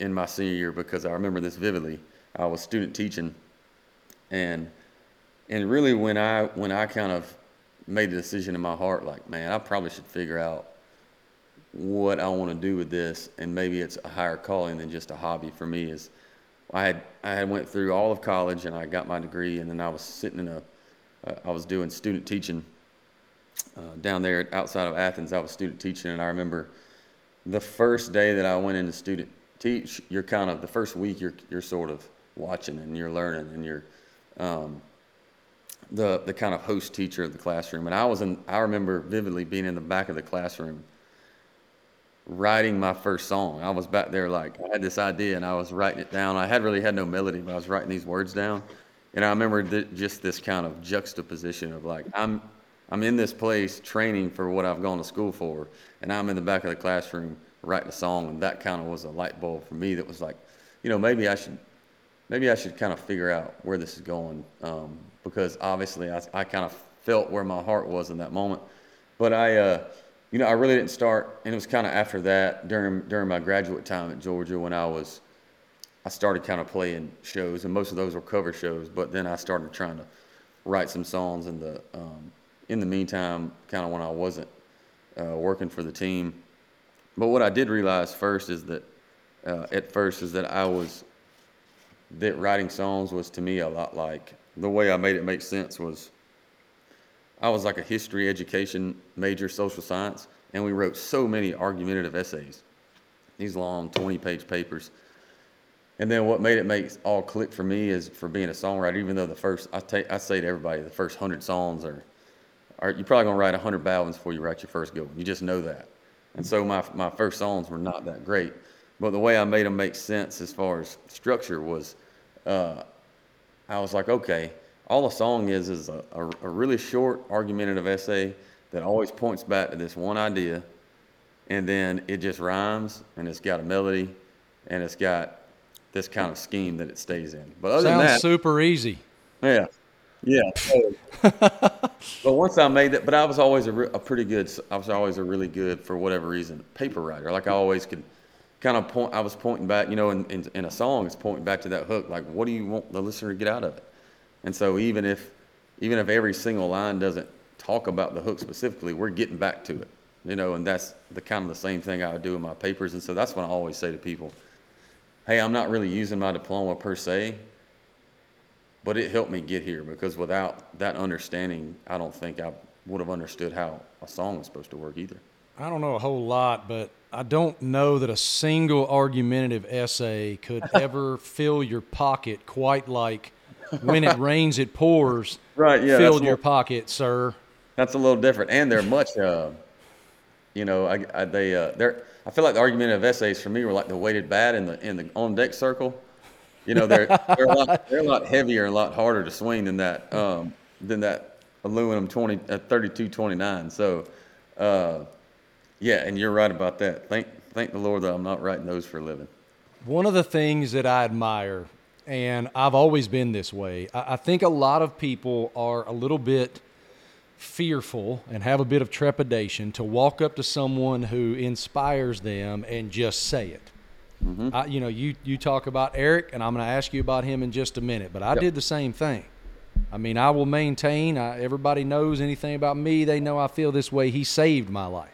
in my senior year because I remember this vividly. I was student teaching, and and really when I when I kind of made the decision in my heart, like, man, I probably should figure out what I want to do with this, and maybe it's a higher calling than just a hobby for me. Is I had I had went through all of college and I got my degree, and then I was sitting in a uh, I was doing student teaching uh, down there outside of Athens. I was student teaching, and I remember the first day that I went into student teach. You're kind of the first week you're you're sort of watching and you're learning and you're um, the the kind of host teacher of the classroom. And I was in. I remember vividly being in the back of the classroom, writing my first song. I was back there like I had this idea and I was writing it down. I had really had no melody, but I was writing these words down. And I remember th- just this kind of juxtaposition of like I'm I'm in this place training for what I've gone to school for, and I'm in the back of the classroom writing a song, and that kind of was a light bulb for me. That was like, you know, maybe I should maybe I should kind of figure out where this is going. Um, because obviously I, I kind of felt where my heart was in that moment. But I, uh, you know, I really didn't start, and it was kind of after that during during my graduate time at Georgia when I was, I started kind of playing shows, and most of those were cover shows. But then I started trying to write some songs in the um, in the meantime, kind of when I wasn't uh, working for the team. But what I did realize first is that uh, at first is that I was that writing songs was to me a lot like the way I made it make sense was I was like a history education major, social science, and we wrote so many argumentative essays, these long 20 page papers. And then what made it make all click for me is for being a songwriter, even though the first, I, I say to everybody, the first 100 songs are, are you're probably going to write 100 bad ones before you write your first good one. You just know that. And so my, my first songs were not that great. But the way I made them make sense as far as structure was uh, I was like, okay, all a song is is a, a, a, really short argumentative essay that always points back to this one idea, and then it just rhymes and it's got a melody, and it's got this kind of scheme that it stays in. But other Sounds than that, super easy. Yeah, yeah. but once I made that, but I was always a, re, a pretty good. I was always a really good, for whatever reason, paper writer. Like I always could kind of point. I was pointing back, you know, in, in, in a song, it's pointing back to that hook. Like, what do you want the listener to get out of it? And so even if even if every single line doesn't talk about the hook specifically, we're getting back to it. You know, and that's the kind of the same thing I would do in my papers. And so that's what I always say to people. Hey, I'm not really using my diploma per se, but it helped me get here because without that understanding, I don't think I would have understood how a song was supposed to work either. I don't know a whole lot, but I don't know that a single argumentative essay could ever fill your pocket quite like when it rains, it pours. Right. Yeah. Filled your little, pocket, sir. That's a little different, and they're much. Uh, you know, I, I, they uh, they're I feel like the argumentative essays for me were like the weighted bat in the in the on deck circle. You know, they're they're a lot they're a lot heavier and a lot harder to swing than that um, than that aluminum 20 uh, 3229. So, uh, yeah, and you're right about that. Thank thank the Lord that I'm not writing those for a living. One of the things that I admire, and I've always been this way, I, I think a lot of people are a little bit fearful and have a bit of trepidation to walk up to someone who inspires them and just say it. Mm-hmm. I, you know, you, you talk about Eric, and I'm going to ask you about him in just a minute, but I Yep. did the same thing. I mean, I will maintain, I, everybody knows anything about me, they know I feel this way. He saved my life.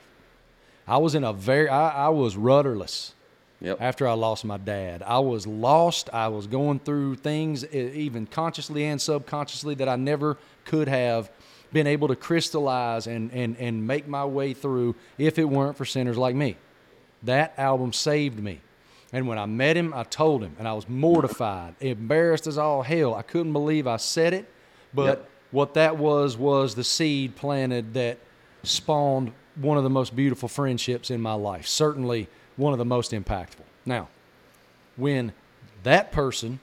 I was in a very, I, I was rudderless Yep. after I lost my dad. I was lost. I was going through things, even consciously and subconsciously, that I never could have been able to crystallize and, and, and make my way through if it weren't for sinners like me. That album saved me. And when I met him, I told him, and I was mortified, embarrassed as all hell. I couldn't believe I said it, but Yep. what that was was the seed planted that spawned one of the most beautiful friendships in my life. Certainly one of the most impactful. Now, when that person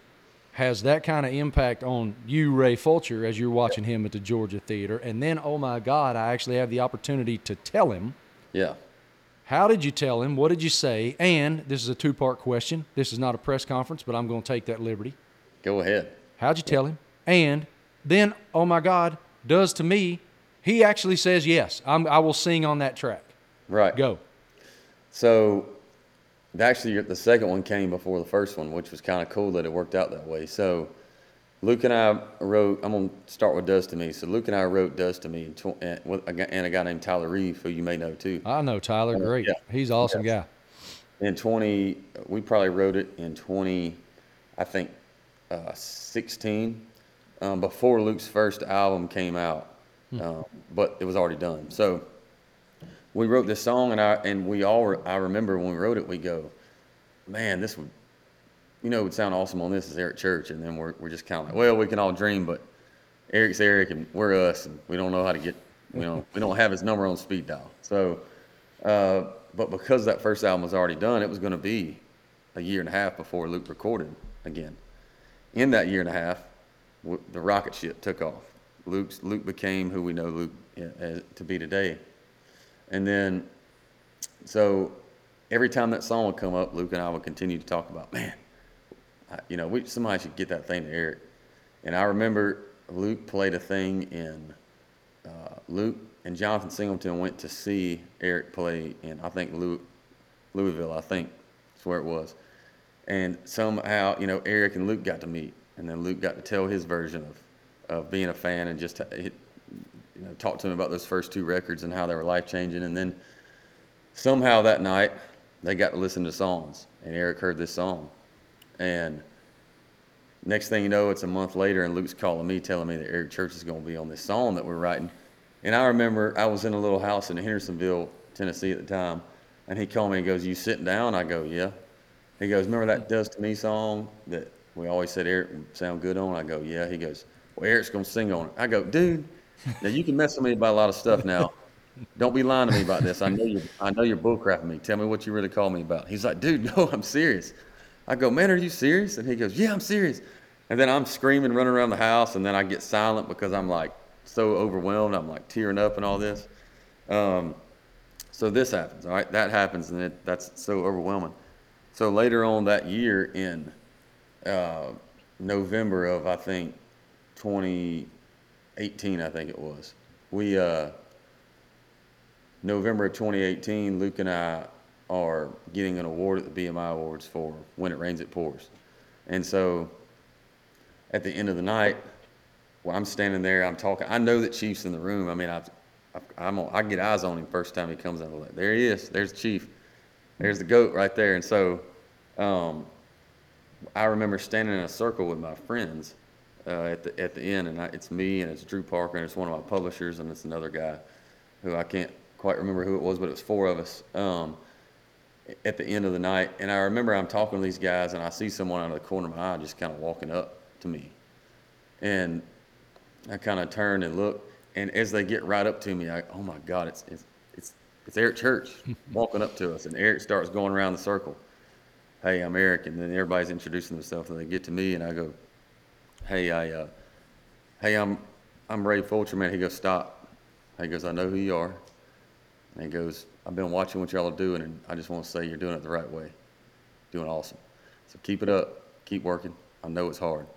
has that kind of impact on you, Ray Fulcher, as you're watching him at the Georgia Theater, and then, oh my God, I actually have the opportunity to tell him Yeah. how did you tell him? What did you say? And this is a two part question. This is not a press conference, but I'm going to take that liberty. Go ahead. How'd you tell him? And then, oh my God, does to me, he actually says, yes, I'm, I will sing on that track. Right. Go. So, actually, the second one came before the first one, which was kind of cool that it worked out that way. So, Luke and I wrote. I'm gonna start with Does to Me." So, Luke and I wrote Does to Me" and, tw- and, with a guy, and a guy named Tyler Reeve, who you may know too. I know Tyler, great. yeah. He's an awesome Yes. guy. In 20, we probably wrote it in 20, I think, uh, 16, um, before Luke's first album came out, um, but it was already done. So we wrote this song, and I and we all, I remember when we wrote it, we go, man, this would, you know, would sound awesome on this as Eric Church, and then we're we're just kind of like, well, we can all dream, but Eric's Eric, and we're us, and we don't know how to get, you know, we don't have his number on speed dial. So, uh, but because that first album was already done, it was going to be a year and a half before Luke recorded again. In that year and a half, the rocket ship took off. Luke's, Luke became who we know Luke to be today. And then, so every time that song would come up, Luke and I would continue to talk about, man, I, you know, we, somebody should get that thing to Eric. And I remember Luke played a thing in uh, Luke and Jonathan Singleton went to see Eric play in I think Louis, Louisville. I think that's where it was. And somehow, you know, Eric and Luke got to meet, and then Luke got to tell his version of, of being a fan and just you know talk to him about those first two records and how they were life changing. And then somehow that night they got to listen to songs, and Eric heard this song, and next thing you know, it's a month later, and Luke's calling me, telling me that Eric Church is going to be on this song that we're writing. And I remember I was in a little house in Hendersonville, Tennessee at the time, and he called me and goes, "You sitting down?" I go, "Yeah." He goes, "Remember that "Does to Me" song that we always said Eric would sound good on?" I go, "Yeah." He goes, "Well, Eric's going to sing on it." I go, "Dude, now you can mess with me about a lot of stuff now." Don't be lying to me about this. I know you. I know you're bullcrapping me. Tell me what you really call me about. He's like, dude, no, I'm serious. I go, man, are you serious? And he goes, yeah, I'm serious. And then I'm screaming, running around the house, and then I get silent because I'm like so overwhelmed. I'm like tearing up and all this. Um, so this happens. All right, that happens, and it, that's so overwhelming. So later on that year, in uh, November of I think 2018, I think it was, we. Uh, November of 2018, Luke and I are getting an award at the BMI Awards for When It Rains, It Pours. And so at the end of the night, well, I'm standing there, I'm talking. I know that Chief's in the room. I mean, I've, I've, I get eyes on him first time he comes out. Like, there he is. There's Chief. There's the goat right there. And so um, I remember standing in a circle with my friends uh, at the at the end, and I, it's me and it's Drew Parker and it's one of my publishers and it's another guy who I can't quite remember who it was, but it was four of us um, at the end of the night. And I remember I'm talking to these guys, and I see someone out of the corner of my eye just kind of walking up to me, and I kind of turn and look, and as they get right up to me, I oh my God, it's it's it's it's Eric Church walking up to us, and Eric starts going around the circle. Hey, I'm Eric, and then everybody's introducing themselves, and they get to me, and I go, Hey, I, uh, hey, I'm, I'm Ray Fulcher, man. He goes, Stop. He goes, I know who you are. And he goes, I've been watching what y'all are doing, and I just want to say you're doing it the right way. Doing awesome. So keep it up. Keep working. I know it's hard.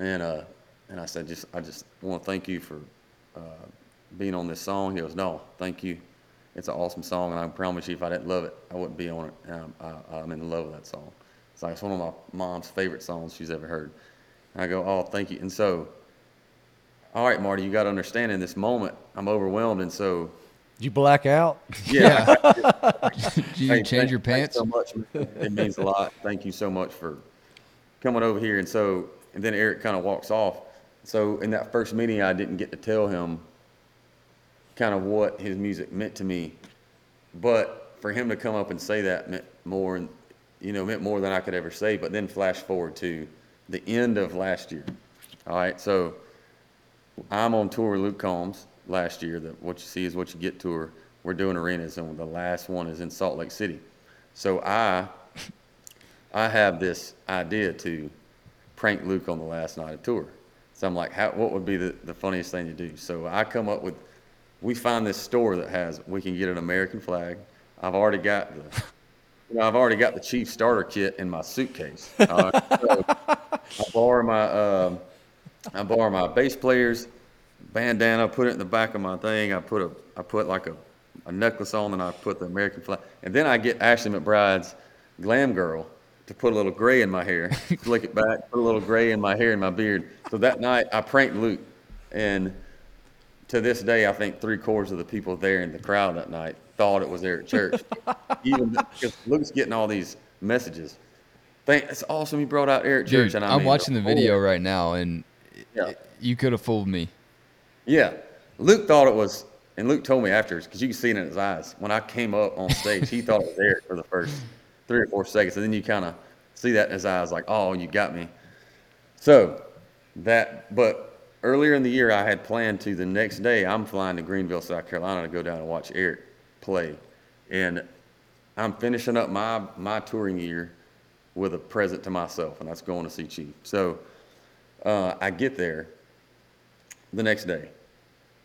And uh, and I said, just I just want to thank you for uh, being on this song. He goes, no, thank you. It's an awesome song, and I promise you, if I didn't love it, I wouldn't be on it. And I'm, I, I'm in the love with that song. It's like it's one of my mom's favorite songs she's ever heard. And I go, oh, thank you. And so, all right, Marty, you got to understand in this moment, I'm overwhelmed, and so Did you black out? yeah. Did you Hey, change thank- your pants? so much. man. It means a lot. Thank you so much for coming over here. And so, and then Eric kind of walks off. So in that first meeting, I didn't get to tell him kind of what his music meant to me. But for him to come up and say that meant more, and you know, meant more than I could ever say. But then flash forward to the end of last year. All right, so I'm on tour with Luke Combs last year. The What You See Is What You Get tour. We're doing arenas, and the last one is in Salt Lake City. So I, I have this idea to prank Luke on the last night of tour. So I'm like, how, what would be the, the funniest thing to do? So I come up with, we find this store that has, we can get an American flag. I've already got the, you know, I've already got the chief starter kit in my suitcase. Right, so I borrow my, um, I borrow my bass player's bandana, put it in the back of my thing. I put a, I put like a, a necklace on, and I put the American flag. And then I get Ashley McBryde's Glam Girl to put a little gray in my hair, flick it back, put a little gray in my hair and my beard. So that night I pranked Luke, and to this day, I think three quarters of the people there in the crowd that night thought it was Eric Church. Even because Luke's getting all these messages. Thank, it's awesome you brought out Eric Church. And I I'm watching the whole- video right now, and Yeah. you could have fooled me. Yeah. Luke thought it was, and Luke told me afterwards, because you can see it in his eyes. When I came up on stage, he thought it was Eric for the first three or four seconds. And then you kind of see that in his eyes, like, oh, you got me. So that, but earlier in the year, I had planned to the next day, I'm flying to Greenville, South Carolina to go down and watch Eric play. And I'm finishing up my, my touring year with a present to myself, and that's going to see Chief. So uh, I get there the next day.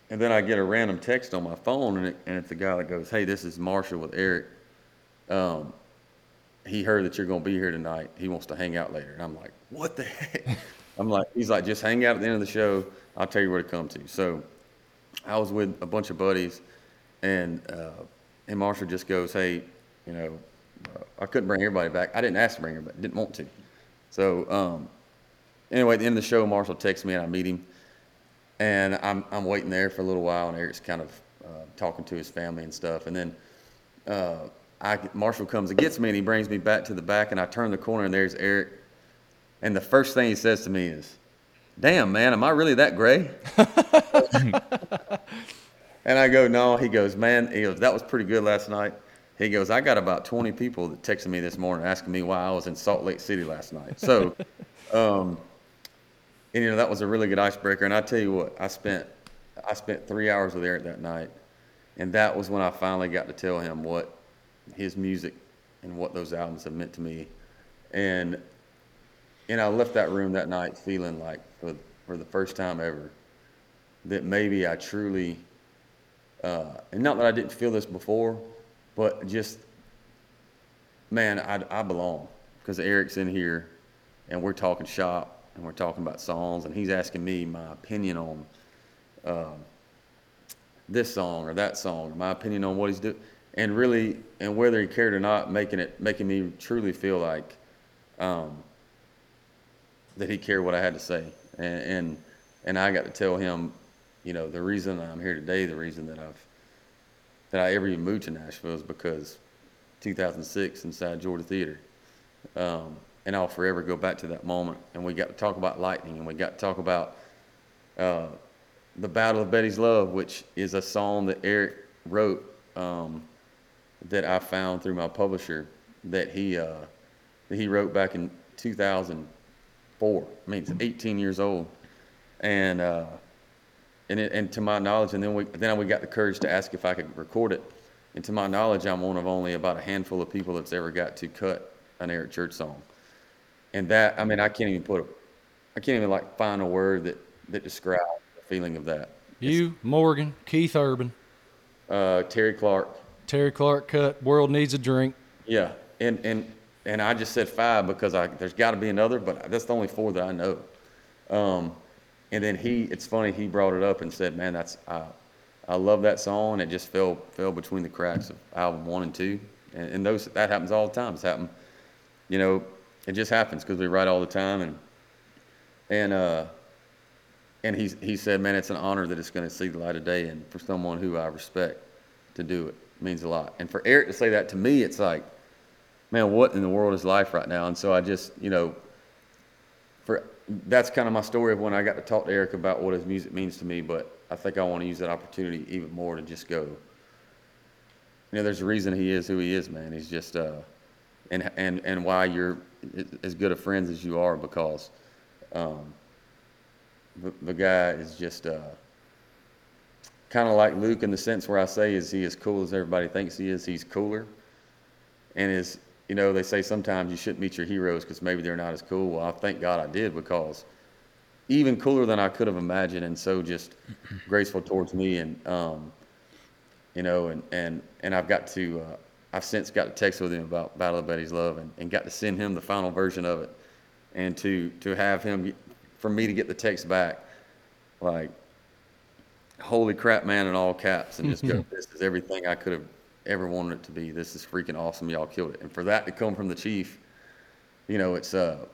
And then I get a random text on my phone, and, it, and it's the guy that goes, Hey, this is Marshall with Eric. Um, he heard that you're going to be here tonight. He wants to hang out later. And I'm like, What the heck? I'm like, He's like, Just hang out at the end of the show. I'll tell you where to come to. So I was with a bunch of buddies, and, uh, and Marshall just goes, Hey, you know, uh, I couldn't bring everybody back. I didn't ask to bring everybody, didn't want to. So, um, anyway, at the end of the show, Marshall texts me and I meet him. And I'm, I'm waiting there for a little while, and Eric's kind of uh, talking to his family and stuff. And then uh, I, Marshall comes and gets me, and he brings me back to the back, and I turn the corner, and there's Eric. And the first thing he says to me is, Damn, man, am I really that gray? and I go, No. He goes, Man, he goes, That was pretty good last night. He goes, I got about 20 people that texted me this morning asking me why I was in Salt Lake City last night. So, um, and you know that was a really good icebreaker. And I tell you what, I spent I spent three hours with Eric that night, and that was when I finally got to tell him what his music and what those albums have meant to me. And and I left that room that night feeling like for for the first time ever that maybe I truly uh, and not that I didn't feel this before, but just man, I, I belong. Because Eric's in here and we're talking shop and we're talking about songs and he's asking me my opinion on um, this song or that song, my opinion on what he's doing, and really, and whether he cared or not, making it, making me truly feel like um, that he cared what I had to say, and, and and I got to tell him, you know, the reason I'm here today, the reason that I've that I ever even moved to Nashville is because 2006 inside Georgia Theater. Um, and I'll forever go back to that moment. And we got to talk about lightning, and we got to talk about uh, the Battle of Betty's Love, which is a song that Eric wrote um, that I found through my publisher that he uh, that he wrote back in 2004. I mean, it's 18 years old, and uh, and it, and to my knowledge, and then we then we got the courage to ask if I could record it. and to my knowledge, I'm one of only about a handful of people that's ever got to cut an Eric Church song. And that, I mean, I can't even put a, I can't even like find a word that that describes the feeling of that. You, Morgan, Keith Urban, Uh, Terri Clark, Terri Clark cut. World needs a drink. yeah, and and and I just said five because I there's got to be another, but that's the only four that I know. Um, and then he, it's funny, he brought it up and said, "Man, that's I, I love that song." It just fell fell between the cracks of album one and two, and, and those that happens all the time. It's happened, you know, it just happens because we write all the time, and and uh, and he he said, "Man, it's an honor that it's going to see the light of day, and for someone who I respect to do it means a lot." And for Eric to say that to me, it's like, man, what in the world is life right now? And so I just, you know, for that's kind of my story of when I got to talk to Eric about what his music means to me. But I think I want to use that opportunity even more to just go. You know, there's a reason he is who he is, man. He's just, uh, and and and why you're as good of friends as you are because, um, the, the guy is just, uh, kind of like Luke in the sense where I say is he as cool as everybody thinks he is. He's cooler, and is you know they say sometimes you shouldn't meet your heroes because maybe they're not as cool. Well, I thank God I did because even cooler than I could have imagined, and so just graceful towards me, and um, you know, and and and I've got to uh, I've since got to text with him about Battle of Betty's Love, and, and got to send him the final version of it, and to to have him for me to get the text back, like holy crap, man, in all caps, and just go, this is everything I could have ever wanted it to be. This is freaking awesome. Y'all killed it. And for that to come from the chief, you know, it's, uh,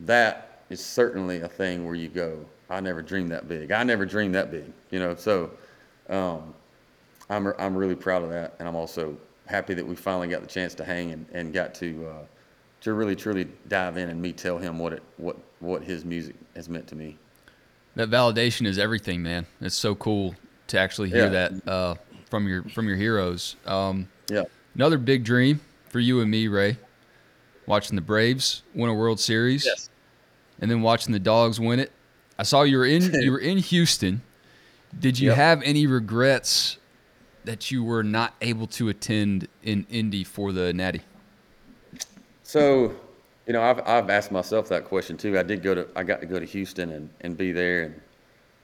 that is certainly a thing where you go, I never dreamed that big. I never dreamed that big, you know, so, um, I'm, I'm really proud of that. And I'm also happy that we finally got the chance to hang and, and got to, uh, to really truly dive in and me tell him what it, what, what his music has meant to me. That validation is everything, man. It's so cool to actually hear Yeah. that uh, from your from your heroes. Um, Yeah. another big dream for you and me, Ray, watching the Braves win a World Series, Yes. and then watching the Dogs win it. I saw you were in you were in Houston. Did you Yep. have any regrets that you were not able to attend in Indy for the Natty? So, you know, I've, I've asked myself that question too. I did go to, I got to go to Houston and, and be there and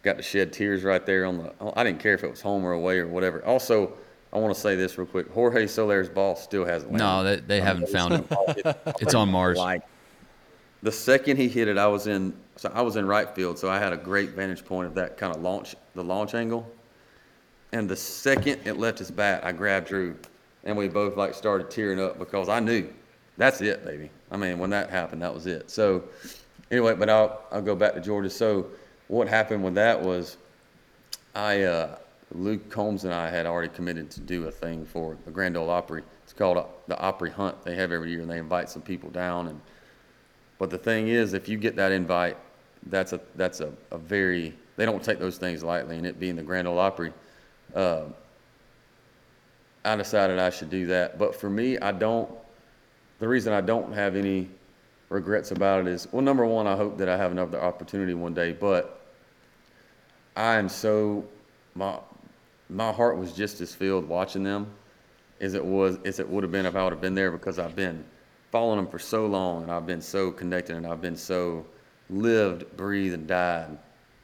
got to shed tears right there on the, I didn't care if it was home or away or whatever. Also, I want to say this real quick. Jorge Soler's ball still hasn't landed. No, they, they haven't found it. It's on Mars. Like the second he hit it, I was in, so I was in right field, so I had a great vantage point of that kind of launch, the launch angle. And the second it left his bat, I grabbed Drew, and we both like started tearing up because I knew that's it, baby. I mean, when that happened, that was it. So anyway, but I'll I'll go back to Georgia. So what happened with that was, I uh, Luke Combs and I had already committed to do a thing for the Grand Ole Opry. It's called uh, the Opry Hunt. They have every year, and they invite some people down. And but the thing is, if you get that invite, that's a that's a, a very they don't take those things lightly. And it being the Grand Ole Opry, uh, I decided I should do that. But for me, I don't. The reason I don't have any regrets about it is well, number one, I hope that I have another opportunity one day. But I am so my my heart was just as filled watching them as it was as it would have been if I would have been there because I've been following them for so long and I've been so connected and I've been so lived, breathed, and died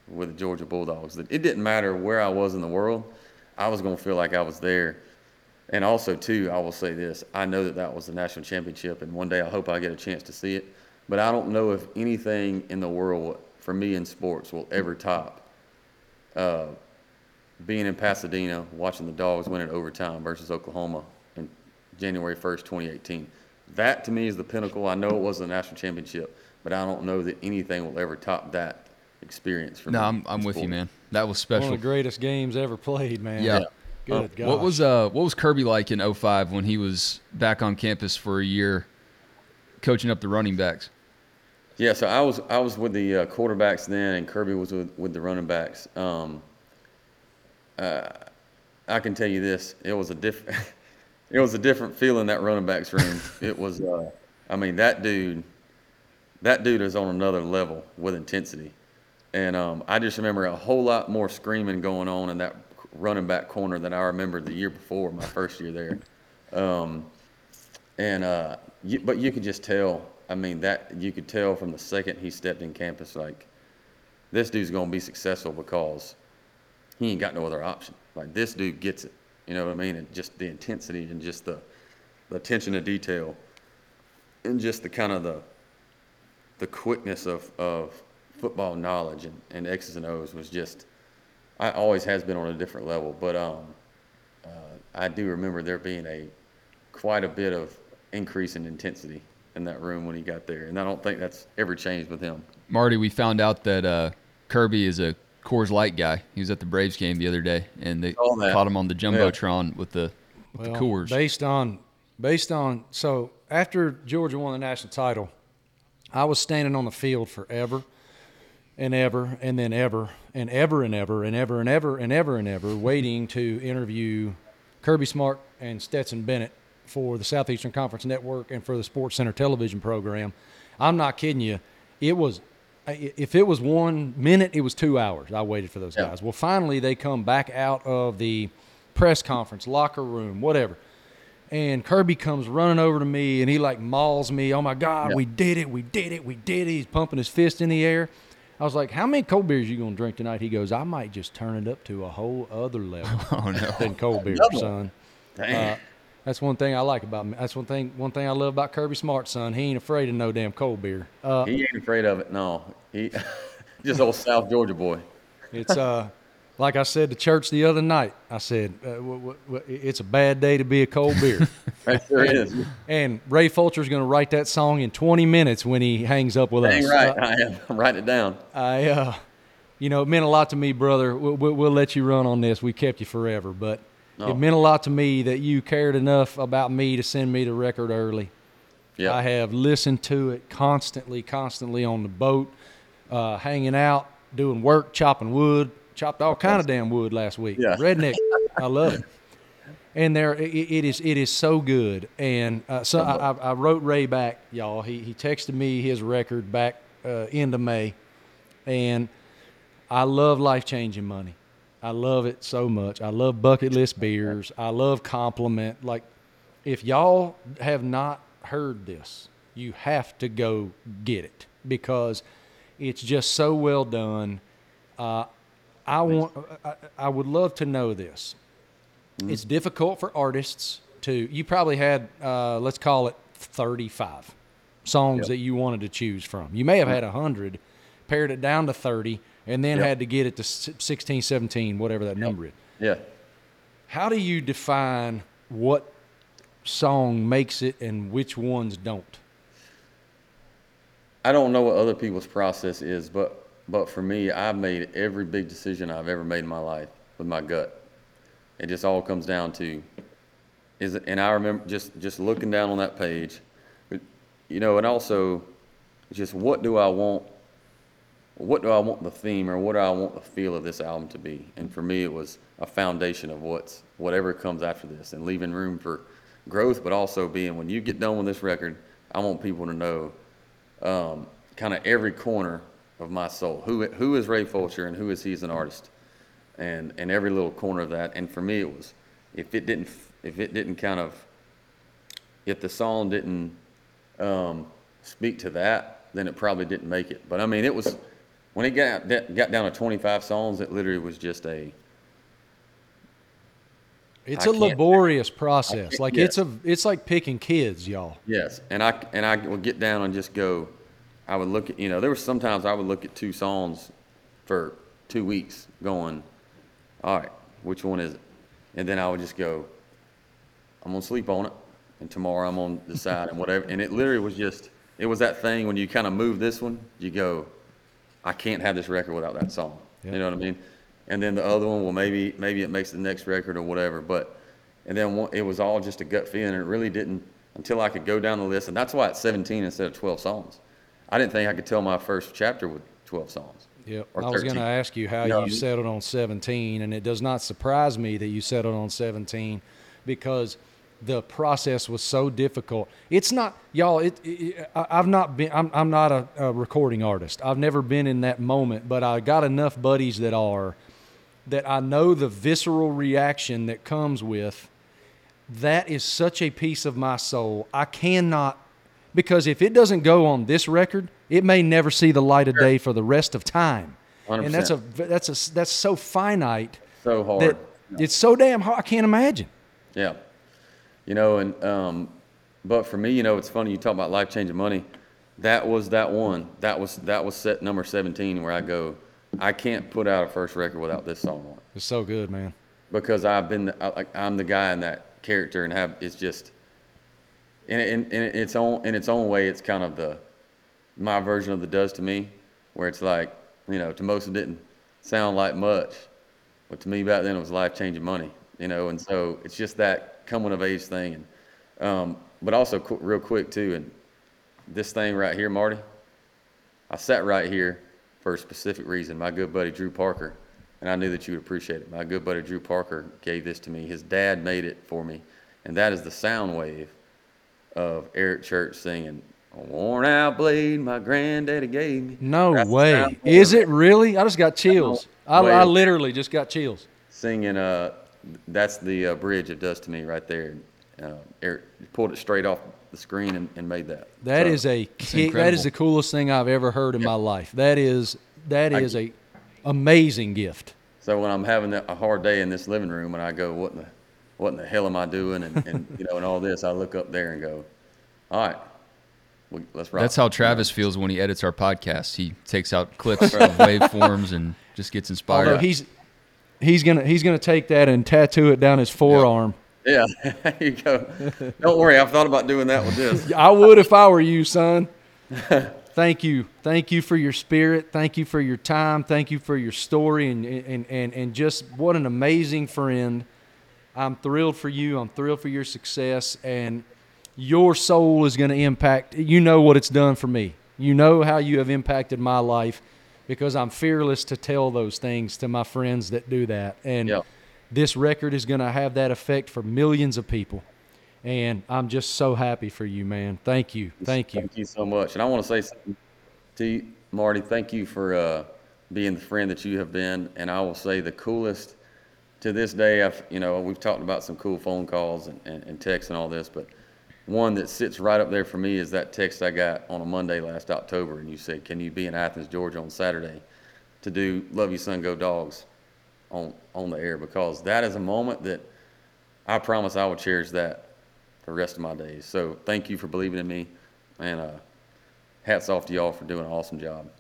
with the Georgia Bulldogs that it didn't matter where I was in the world, I was going to feel like I was there. And also, too, I will say this: I know that that was the national championship, and one day I hope I get a chance to see it. But I don't know if anything in the world, for me in sports, will ever top uh, being in Pasadena, watching the Dogs win in overtime versus Oklahoma in January 1st, 2018. That to me is the pinnacle. I know it was the national championship, but I don't know that anything will ever top that experience for No, me. No, I'm, I'm with you, man. That was special. One special. of the greatest games ever played, man. Yeah. Good God. What was uh what was Kirby like in 05 when he was back on campus for a year coaching up the running backs? Yeah, so I was I was with the uh, quarterbacks then, and Kirby was with, with the running backs. Um, uh, I can tell you this: it was a different it was a different feeling that running backs room. it was, uh, I mean, that dude, that dude is on another level with intensity, and um, I just remember a whole lot more screaming going on in that running back corner than I remember the year before, my first year there. Um, and uh, you, but you could just tell. I mean, that you could tell from the second he stepped in campus, like this dude's gonna be successful because he ain't got no other option. Like this dude gets it. You know what I mean? And just the intensity and just the, the attention to detail and just the kind of the the quickness of, of football knowledge and, and X's and O's was just I always has been on a different level. But um, uh, I do remember there being a quite a bit of increase in intensity in that room when he got there, and I don't think that's ever changed with him. Marty, we found out that uh, Kirby is a Coors Light guy. He was at the Braves game the other day, and they caught him on the jumbotron with the with the Well, Coors. Based on, based on, so after Georgia won the national title, I was standing on the field forever and ever and then ever and ever and ever and ever and ever and ever and ever waiting to interview Kirby Smart and Stetson Bennett for the Southeastern Conference Network and for the Sports Center television program. I'm not kidding you. It was if it was one minute, it was two hours. I waited for those Yeah. guys. Well, finally they come back out of the press conference, locker room, whatever. And Kirby comes running over to me and he like mauls me. Oh my God, Yeah. we did it, we did it, we did it. He's pumping his fist in the air. I was like, How many cold beers you gonna drink tonight? He goes, I might just turn it up to a whole other level oh no! than cold beer, son. Uh, that's one thing I like about him. That's one thing. One thing I love about Kirby Smart, son. He ain't afraid of no damn cold beer. Uh, he ain't afraid of it. No, he just old South Georgia boy. It's uh, like I said to Church the other night. I said, uh, w- w- w- it's a bad day to be a cold beer. That sure is. and Ray Fulcher's going to write that song in 20 minutes when he hangs up with Dang us. right, Uh, I am. I'm writing it down. I, uh, you know, it meant a lot to me, brother. We'll, we'll, we'll let you run on this. We kept you forever, but No. it meant a lot to me that you cared enough about me to send me the record early. Yeah, I have listened to it constantly, constantly on the boat, uh, hanging out, doing work, chopping wood. Chopped all kind of damn wood last week. Yeah. Redneck, I love it. And there, it, it is, it is so good. And uh, so I, I, I wrote Ray back, y'all. He he texted me his record back uh, of May, and I love life changing money. I love it so much. I love bucket list beers. I love compliment. Like, if y'all have not heard this, you have to go get it because it's just so well done. Uh, I want. I, I would love to know this. It's difficult for artists to. You probably had, uh, let's call it, thirty-five songs that you wanted to choose from. You may have had a hundred, pared it down to thirty, and then Yep. had to get it to s- 16, 17, whatever that number is. yeah. How do you define what song makes it and which ones don't? I don't know what other people's process is, but but for me, I've made every big decision I've ever made in my life with my gut. It just all comes down to is it, and I remember just just looking down on that page, you know, and also just what do I want? What do I want the theme or what do I want the feel of this album to be? And for me, it was a foundation of what's whatever comes after this, and leaving room for growth, but also being when you get done with this record, I want people to know um, kind of every corner of my soul. Who who is Ray Fulcher and who is he as an artist, and and every little corner of that. And for me, it was if it didn't if it didn't kind of if the song didn't um, speak to that, then it probably didn't make it. But I mean, it was when it got got down to 25 songs, it literally was just a It's I a laborious process. Like yeah. it's a it's like picking kids, y'all. Yes, and I and I would get down and just go. I would look at you know there were sometimes I would look at two songs for two weeks, going, all right, which one is it? And then I would just go, I'm gonna sleep on it, and tomorrow I'm gonna decide and whatever. And it literally was just it was that thing when you kind of move this one, you go, I can't have this record without that song. Yeah. You know what I mean? And then the other one, well, maybe maybe it makes the next record or whatever. But and then one, it was all just a gut feeling. It really didn't until I could go down the list, and that's why it's 17 instead of 12 songs. I didn't think I could tell my first chapter with 12 songs. Yep. Or I was going to ask you how No. you settled on 17, and it does not surprise me that you settled on 17 because the process was so difficult. It's not, y'all. It, it, I- I've not been. I'm, I'm not a, a recording artist. I've never been in that moment, but I got enough buddies that are. that I know the visceral reaction that comes with, that is such a piece of my soul. I cannot, because if it doesn't go on this record, it may never see the light of day for the rest of time. 100%. And that's a that's a that's so finite So hard. that it's so damn hard. I can't imagine. Yeah. You know, and um, but for me, you know, it's funny you talk about life changing money. That was that one. That was that was set number seventeen where I go. I can't put out a first record without this song on it It's so good, man. because I've been I, like I'm the guy in that character and have it's just in, in, in its own in its own way it's kind of the my version of the Does to Me where it's like you know to most it didn't sound like much but to me back then it was life changing money you know and so it's just that coming of age thing and um, but also qu- real quick too and this thing right here Marty I sat right here for a specific reason. My good buddy Drew Parker, and I knew that you would appreciate it. My good buddy Drew Parker gave this to me. His dad made it for me, and that is the sound wave of Eric Church singing "A "Worn Out Blade" my granddaddy gave me. No That's way. Is it really? I just got chills. I, I literally just got chills. singing? Uh, that's the uh, bridge it Does to Me right there. Uh, Eric pulled it straight off the screen and, and made that. That So- is a kick, that incredible. is the coolest thing I've ever heard in my life. That is that is a amazing gift. So when I'm having a hard day in this living room and I go, what in the, what in the hell am I doing? And, and you know, and all this, I look up there and go, all right, we, let's rock. That's how Travis feels when he edits our podcast. He takes out clips of waveforms and just gets inspired. Although he's he's gonna he's gonna take that and tattoo it down his forearm. Yeah, there you go. Don't worry, I've thought about doing that with this. I would if I were you, son. Thank you. Thank you for your spirit. Thank you for your time. Thank you for your story and, and, and, and just what an amazing friend. I'm thrilled for you. I'm thrilled for your success. And your soul is going to impact, you know what it's done for me. You know how you have impacted my life because I'm fearless to tell those things to my friends that do that. And Yep. this record is going to have that effect for millions of people. And I'm just so happy for you, man. Thank you. Thank you. Thank you so much. And I want to say something to you, Marty. Thank you for uh, being the friend that you have been. And I will say the coolest to this day. I've you know we've talked about some cool phone calls and, and, and texts and all this, but one that sits right up there for me is that text I got on a Monday last October, and you said, "Can you be in Athens, Georgia, on Saturday to do Love You Son Go Dogs on on the air?" Because that is a moment that I promise I will cherish that for the rest of my days. So thank you for believing in me, and uh, hats off to y'all for doing an awesome job.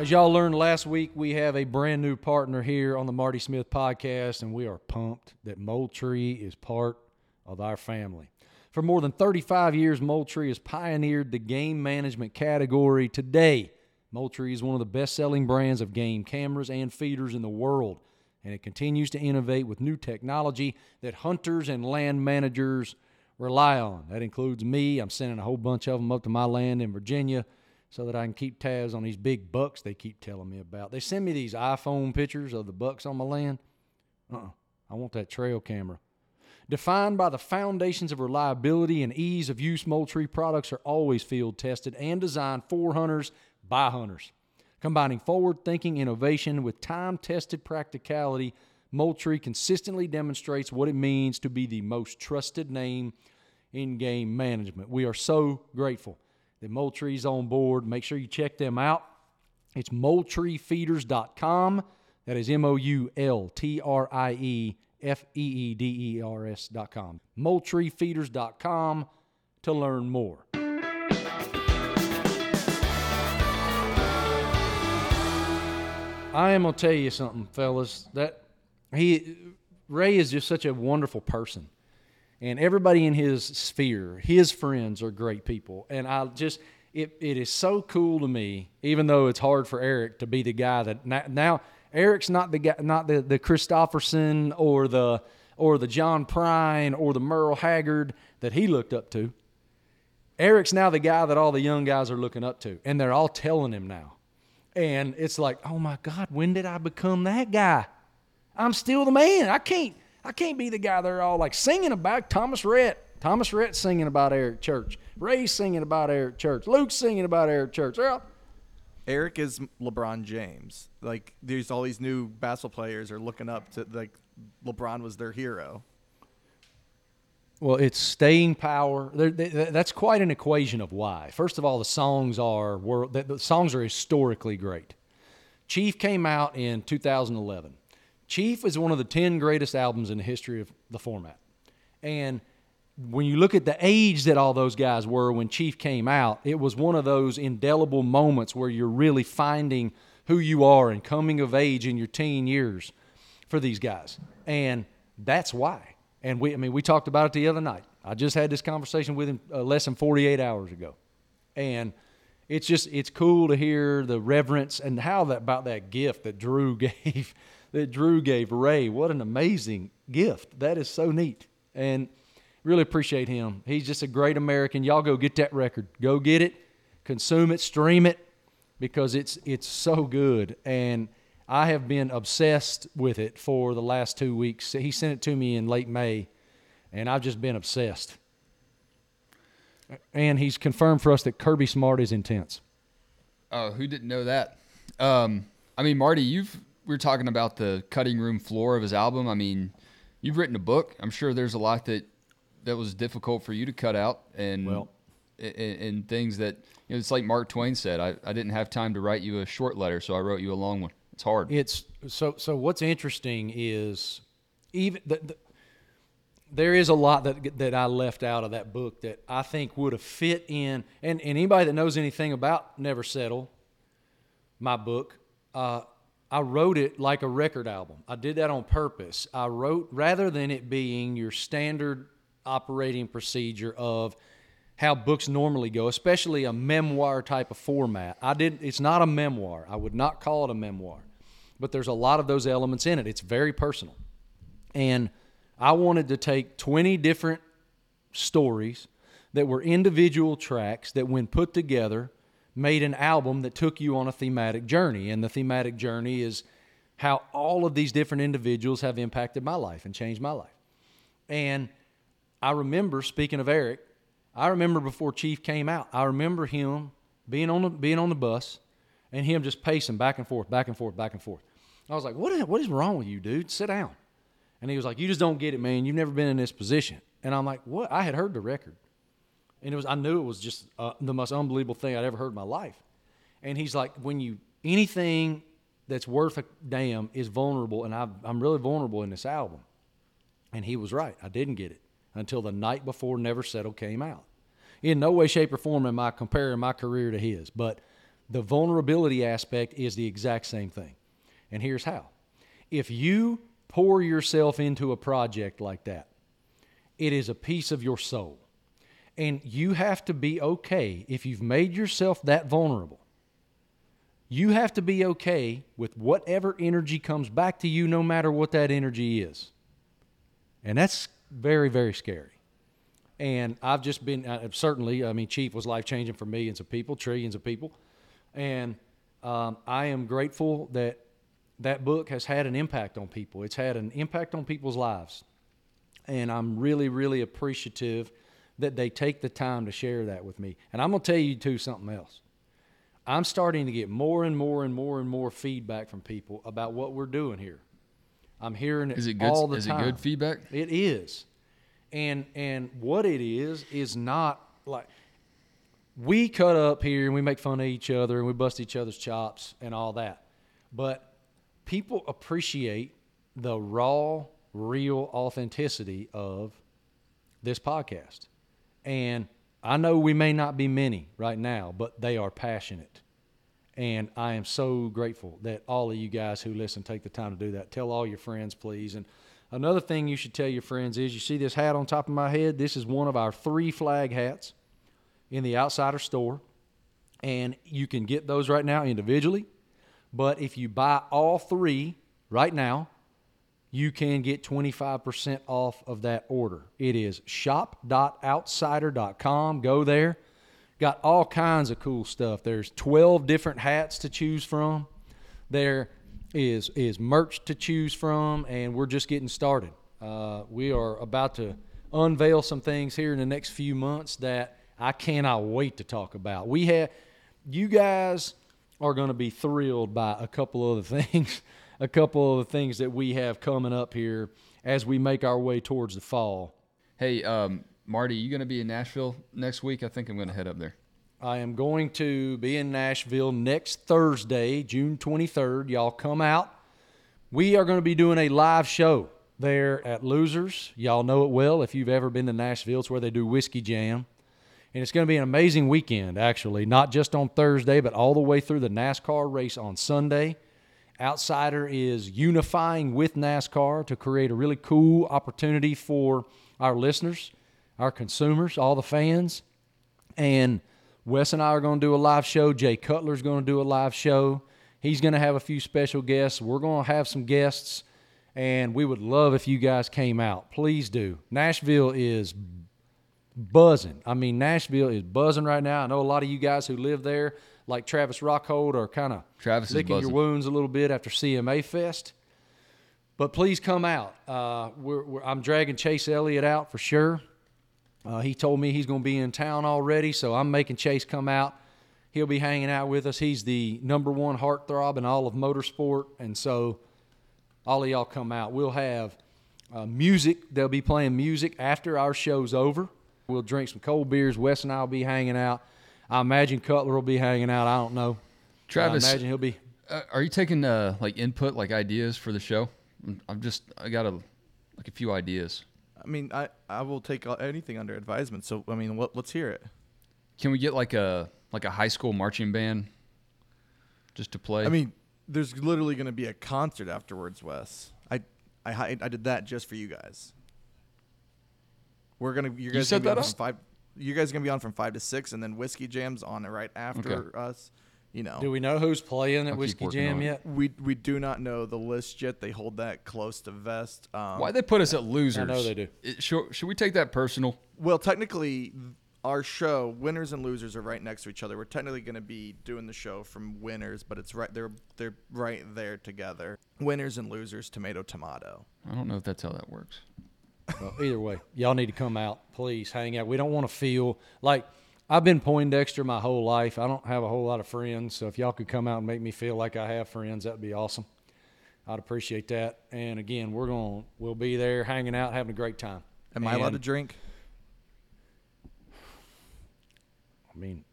As y'all learned last week, we have a brand new partner here on the Marty Smith podcast, and we are pumped that Moultrie is part of our family. For more than 35 years, Moultrie has pioneered the game management category. Today, Moultrie is one of the best selling brands of game cameras and feeders in the world, and it continues to innovate with new technology that hunters and land managers rely on. That includes me. I'm sending a whole bunch of them up to my land in Virginia so that I can keep tabs on these big bucks they keep telling me about. They send me these iPhone pictures of the bucks on my land. Uh-uh. I want that trail camera. Defined by the foundations of reliability and ease of use, Moultrie products are always field tested and designed for hunters by hunters. Combining forward thinking innovation with time tested practicality, Moultrie consistently demonstrates what it means to be the most trusted name in game management. We are so grateful that Moultrie's on board. Make sure you check them out. It's moultriefeeders.com. That is M O U L T R I E F E E D E R S.com. Moultriefeeders.com to learn more. I am gonna tell you something, fellas. That he Ray is just such a wonderful person, and everybody in his sphere, his friends are great people, and I just it, it is so cool to me. Even though it's hard for Eric to be the guy that now, now Eric's not the guy, not the the Kristofferson or the or the John Prine or the Merle Haggard that he looked up to. Eric's now the guy that all the young guys are looking up to, and they're all telling him now. And it's like, oh my God, when did I become that guy? I'm still the man. I can't, I can't be the guy they're all like singing about. Thomas Rhett, Thomas Rhett singing about Eric Church. Ray's singing about Eric Church. Luke's singing about Eric Church. All, Eric is LeBron James. Like there's all these new basketball players are looking up to like LeBron was their hero. Well, it's staying power. There- th- th- That's quite an equation of why. First of all, the songs are world. The the songs are historically great. Chief came out in 2011. Chief is one of the 10 greatest albums in the history of the format. And when you look at the age that all those guys were when Chief came out, it was one of those indelible moments where you're really finding who you are and coming of age in your teen years for these guys. And that's why. And we, I mean, we talked about it the other night. I just had this conversation with him uh, less than 48 hours ago. And it's just, it's cool to hear the reverence and how that, about that gift that Drew gave, that Drew gave Ray. What an amazing gift. That is so neat. And really appreciate him. He's just a great American. Y'all go get that record. Go get it, consume it, stream it because it's it's so good and I have been obsessed with it for the last 2 weeks. He sent it to me in late May and I've just been obsessed. And he's confirmed for us that Kirby Smart is intense. Oh, who didn't know that? Um, I mean, Marty, you've we were talking about the cutting room floor of his album. I mean, you've written a book. I'm sure there's a lot that that was difficult for you to cut out, and Well- and, and things that you know. It's like Mark Twain said. I, I didn't have time to write you a short letter, so I wrote you a long one. It's hard. It's so so. What's interesting is even the, the, there is a lot that that I left out of that book that I think would have fit in. And, and anybody that knows anything about Never Settle, my book, uh, I wrote it like a record album. I did that on purpose. I wrote rather than it being your standard operating procedure of how books normally go, especially a memoir type of format. I did it's not a memoir. I would not call it a memoir. But there's a lot of those elements in it. It's very personal. And I wanted to take 20 different stories that were individual tracks that when put together made an album that took you on a thematic journey and the thematic journey is how all of these different individuals have impacted my life and changed my life and i remember speaking of eric i remember before chief came out i remember him being on the being on the bus and him just pacing back and forth back and forth back and forth i was like what is, what is wrong with you dude sit down and he was like, "You just don't get it, man. You've never been in this position." And I'm like, "What?" I had heard the record, and it was I knew it was just uh, the most unbelievable thing I'd ever heard in my life. And he's like, "When you anything that's worth a damn is vulnerable, and I, I'm really vulnerable in this album." And he was right. I didn't get it until the night before Never Settle came out. In no way, shape, or form am I comparing my career to his, but the vulnerability aspect is the exact same thing. And here's how if you pour yourself into a project like that, it is a piece of your soul. And you have to be okay if you've made yourself that vulnerable. You have to be okay with whatever energy comes back to you, no matter what that energy is. And that's very, very scary. And I've just been, uh, certainly, I mean, Chief was life changing for millions of people, trillions of people. And um, I am grateful that that book has had an impact on people. It's had an impact on people's lives. And I'm really, really appreciative that they take the time to share that with me. And I'm going to tell you, too, something else. I'm starting to get more and more and more and more feedback from people about what we're doing here. I'm hearing it, Is it good? all the is time. it good feedback? It is. And and what it is is not like we cut up here and we make fun of each other and we bust each other's chops and all that. But people appreciate the raw, real authenticity of this podcast. And I know we may not be many right now, but they are passionate. And I am so grateful that all of you guys who listen take the time to do that. Tell all your friends, please. And another thing you should tell your friends is you see this hat on top of my head? This is one of our three flag hats in the Outsider store. And you can get those right now individually. But if you buy all three right now, you can get 25% off of that order. It is shop.outsider.com. Go there. Got all kinds of cool stuff. There's 12 different hats to choose from. There is is merch to choose from, and we're just getting started. Uh, we are about to unveil some things here in the next few months that I cannot wait to talk about. We have you guys are going to be thrilled by a couple other things, a couple of the things that we have coming up here as we make our way towards the fall. Hey, um, Marty, you going to be in Nashville next week? I think I'm going to head up there. I am going to be in Nashville next Thursday, June 23rd. Y'all come out. We are going to be doing a live show there at Losers. Y'all know it well if you've ever been to Nashville. It's where they do Whiskey Jam. And it's going to be an amazing weekend, actually, not just on Thursday, but all the way through the NASCAR race on Sunday. Outsider is unifying with NASCAR to create a really cool opportunity for our listeners, our consumers, all the fans. And Wes and I are going to do a live show. Jay Cutler's going to do a live show. He's going to have a few special guests. We're going to have some guests, and we would love if you guys came out. Please do. Nashville is buzzing. I mean, Nashville is buzzing right now. I know a lot of you guys who live there, like Travis Rockhold, are kind of Travis licking your wounds a little bit after CMA Fest. But please come out. Uh, we're, we're, I'm dragging Chase Elliott out for sure. Uh, he told me he's going to be in town already, so I'm making Chase come out. He'll be hanging out with us. He's the number one heartthrob in all of motorsport, and so all of y'all come out. We'll have uh, music. They'll be playing music after our show's over. We'll drink some cold beers. Wes and I will be hanging out. I imagine Cutler will be hanging out. I don't know. Travis, I imagine he'll be. uh, are you taking uh, like input, like ideas for the show? I'm- I'm just, I got a like a few ideas. I mean, I, I will take anything under advisement. So I mean, what, let's hear it. Can we get like a like a high school marching band just to play? I mean, there's literally going to be a concert afterwards, Wes. I, I I did that just for you guys. We're gonna you guys set gonna be that on up? five. You guys are gonna be on from five to six, and then whiskey jams on right after us. You know, Do we know who's playing at I'll Whiskey Jam yet? we we do not know the list yet. They hold that close to vest. Um, why they put us at losers? I know they do. It- should, should we take that personal? Well, technically, our show, winners and losers, are right next to each other. We're technically going to be doing the show from winners, but it's right they're they're right there together. Winners and losers, tomato tomato. I don't know if that's how that works. Well, either way, y'all need to come out. Please hang out. We don't want to feel like I've been Poindexter my whole life. I don't have a whole lot of friends, so if y'all could come out and make me feel like I have friends, that'd be awesome. I'd appreciate that. And again, we're going to we'll be there hanging out, having a great time. Am I allowed to drink? I mean,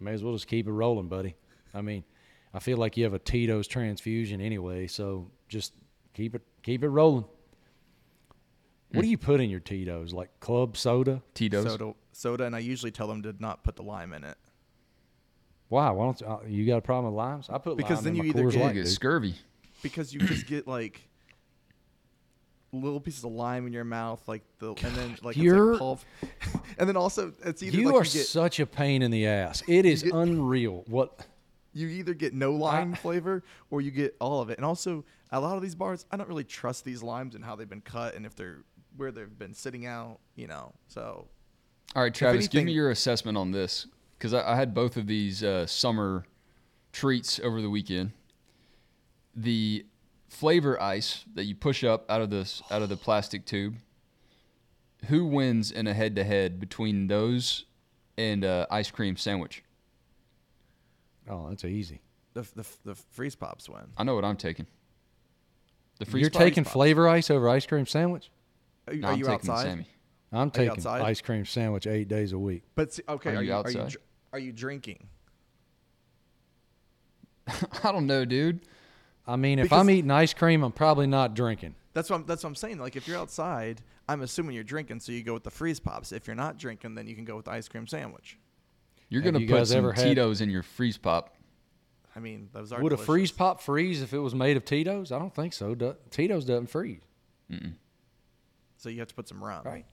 may as well just keep it rolling, buddy. I mean, I feel like you have a Tito's transfusion anyway, so just keep it keep it rolling. What do you put in your Tito's? Like club soda? Tito's. Soda, soda, and I usually tell them to not put the lime in it. Why? Why don't uh, you got a problem with limes? I put Because lime then in you my either Coors get- Light, get dude. scurvy. because you just get like little pieces of lime in your mouth, like the and then like You're- it's like pulp, and then also it's either You like are you get such a pain in the ass. It is get- unreal. What? you either get no lime flavor or you get all of it. And also, a lot of these bars, I don't really trust these limes and how they've been cut and if they're where they've been sitting out, you know. So All right, Travis, give me your assessment on this because I, I had both of these uh, summer treats over the weekend. The flavor ice that you push up out of this out of the plastic tube. Who wins in a head-to-head between those and uh, ice cream sandwich? Oh, that's easy. the the, the freeze pops win. I know what I'm taking. The freeze You're pop- taking Pops. flavor ice over ice cream sandwich? Are, you- No, are I'm you taking outside? Sammy. I'm taking outside? ice cream sandwich eight days a week. But see, okay, Are are, you you, are you outside? are you drinking? I don't know, dude. I mean, if I'm eating ice cream, I'm probably not drinking. That's what I'm, that's what I'm saying. Like if you're outside, I'm assuming you're drinking, so you go with the freeze pops. If you're not drinking, then you can go with the ice cream sandwich. You're Have gonna you put guys some ever had- Tito's in your freeze pop. I mean, those are Would a freeze pop freeze if it was made of Tito's? I don't think so. Do- Tito's doesn't freeze. So you have to put some rum, Right.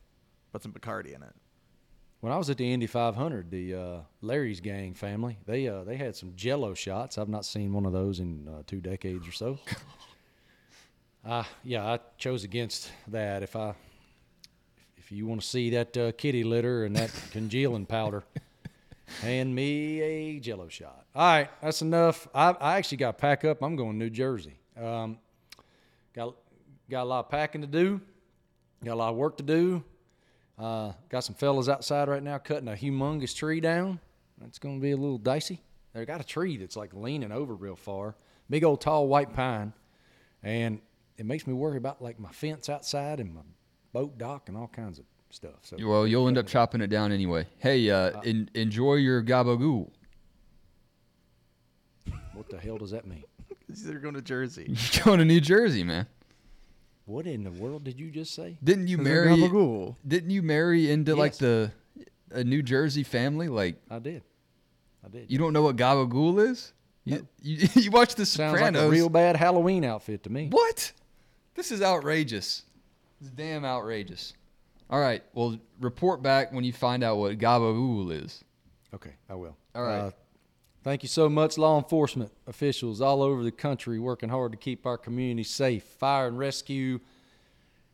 Put some Bacardi in it. When I was at the Indy 500, the uh, Larry's Gang family, they uh, they had some Jello shots. I've not seen one of those in uh, two decades or so. uh, yeah, I chose against that. If I if you want to see that uh, kitty litter and that congealing powder, hand me a Jello shot. All right, that's enough. I, I actually got to pack up. I'm going to New Jersey. Um, got got a lot of packing to do. Got a lot of work to do. Uh, got some fellas outside right now cutting a humongous tree down. That's going to be a little dicey. They got a tree that's like leaning over real far, big old tall white pine, and it makes me worry about like my fence outside and my boat dock and all kinds of stuff. So Well, you'll end up chopping it down anyway. Hey, uh, en- enjoy your gabagool. what the hell does that mean? They're going to Jersey. You're going to New Jersey, man. What in the world did you just say? Didn't you marry? gabagool. Didn't you marry into like Yes. the a New Jersey family? Like I did. I did. you don't know what gabagool is? You you, you watch The Sounds Sopranos? like a real bad Halloween outfit to me. What? This is outrageous. It's damn outrageous. All right. Well, report back when you find out what gabagool is. Okay, I will. All right. Uh, Thank you so much, law enforcement officials all over the country working hard to keep our community safe. Fire and rescue,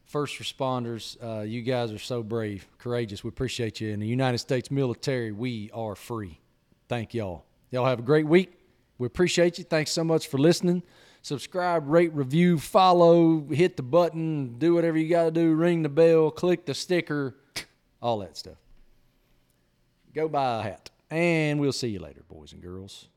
first responders, uh, you guys are so brave, courageous. We appreciate you. In the United States military, we are free. Thank y'all. Y'all have a great week. We appreciate you. Thanks so much for listening. Subscribe, rate, review, follow, hit the button, do whatever you got to do, ring the bell, click the sticker, all that stuff go buy a hat. And we'll see you later, boys and girls.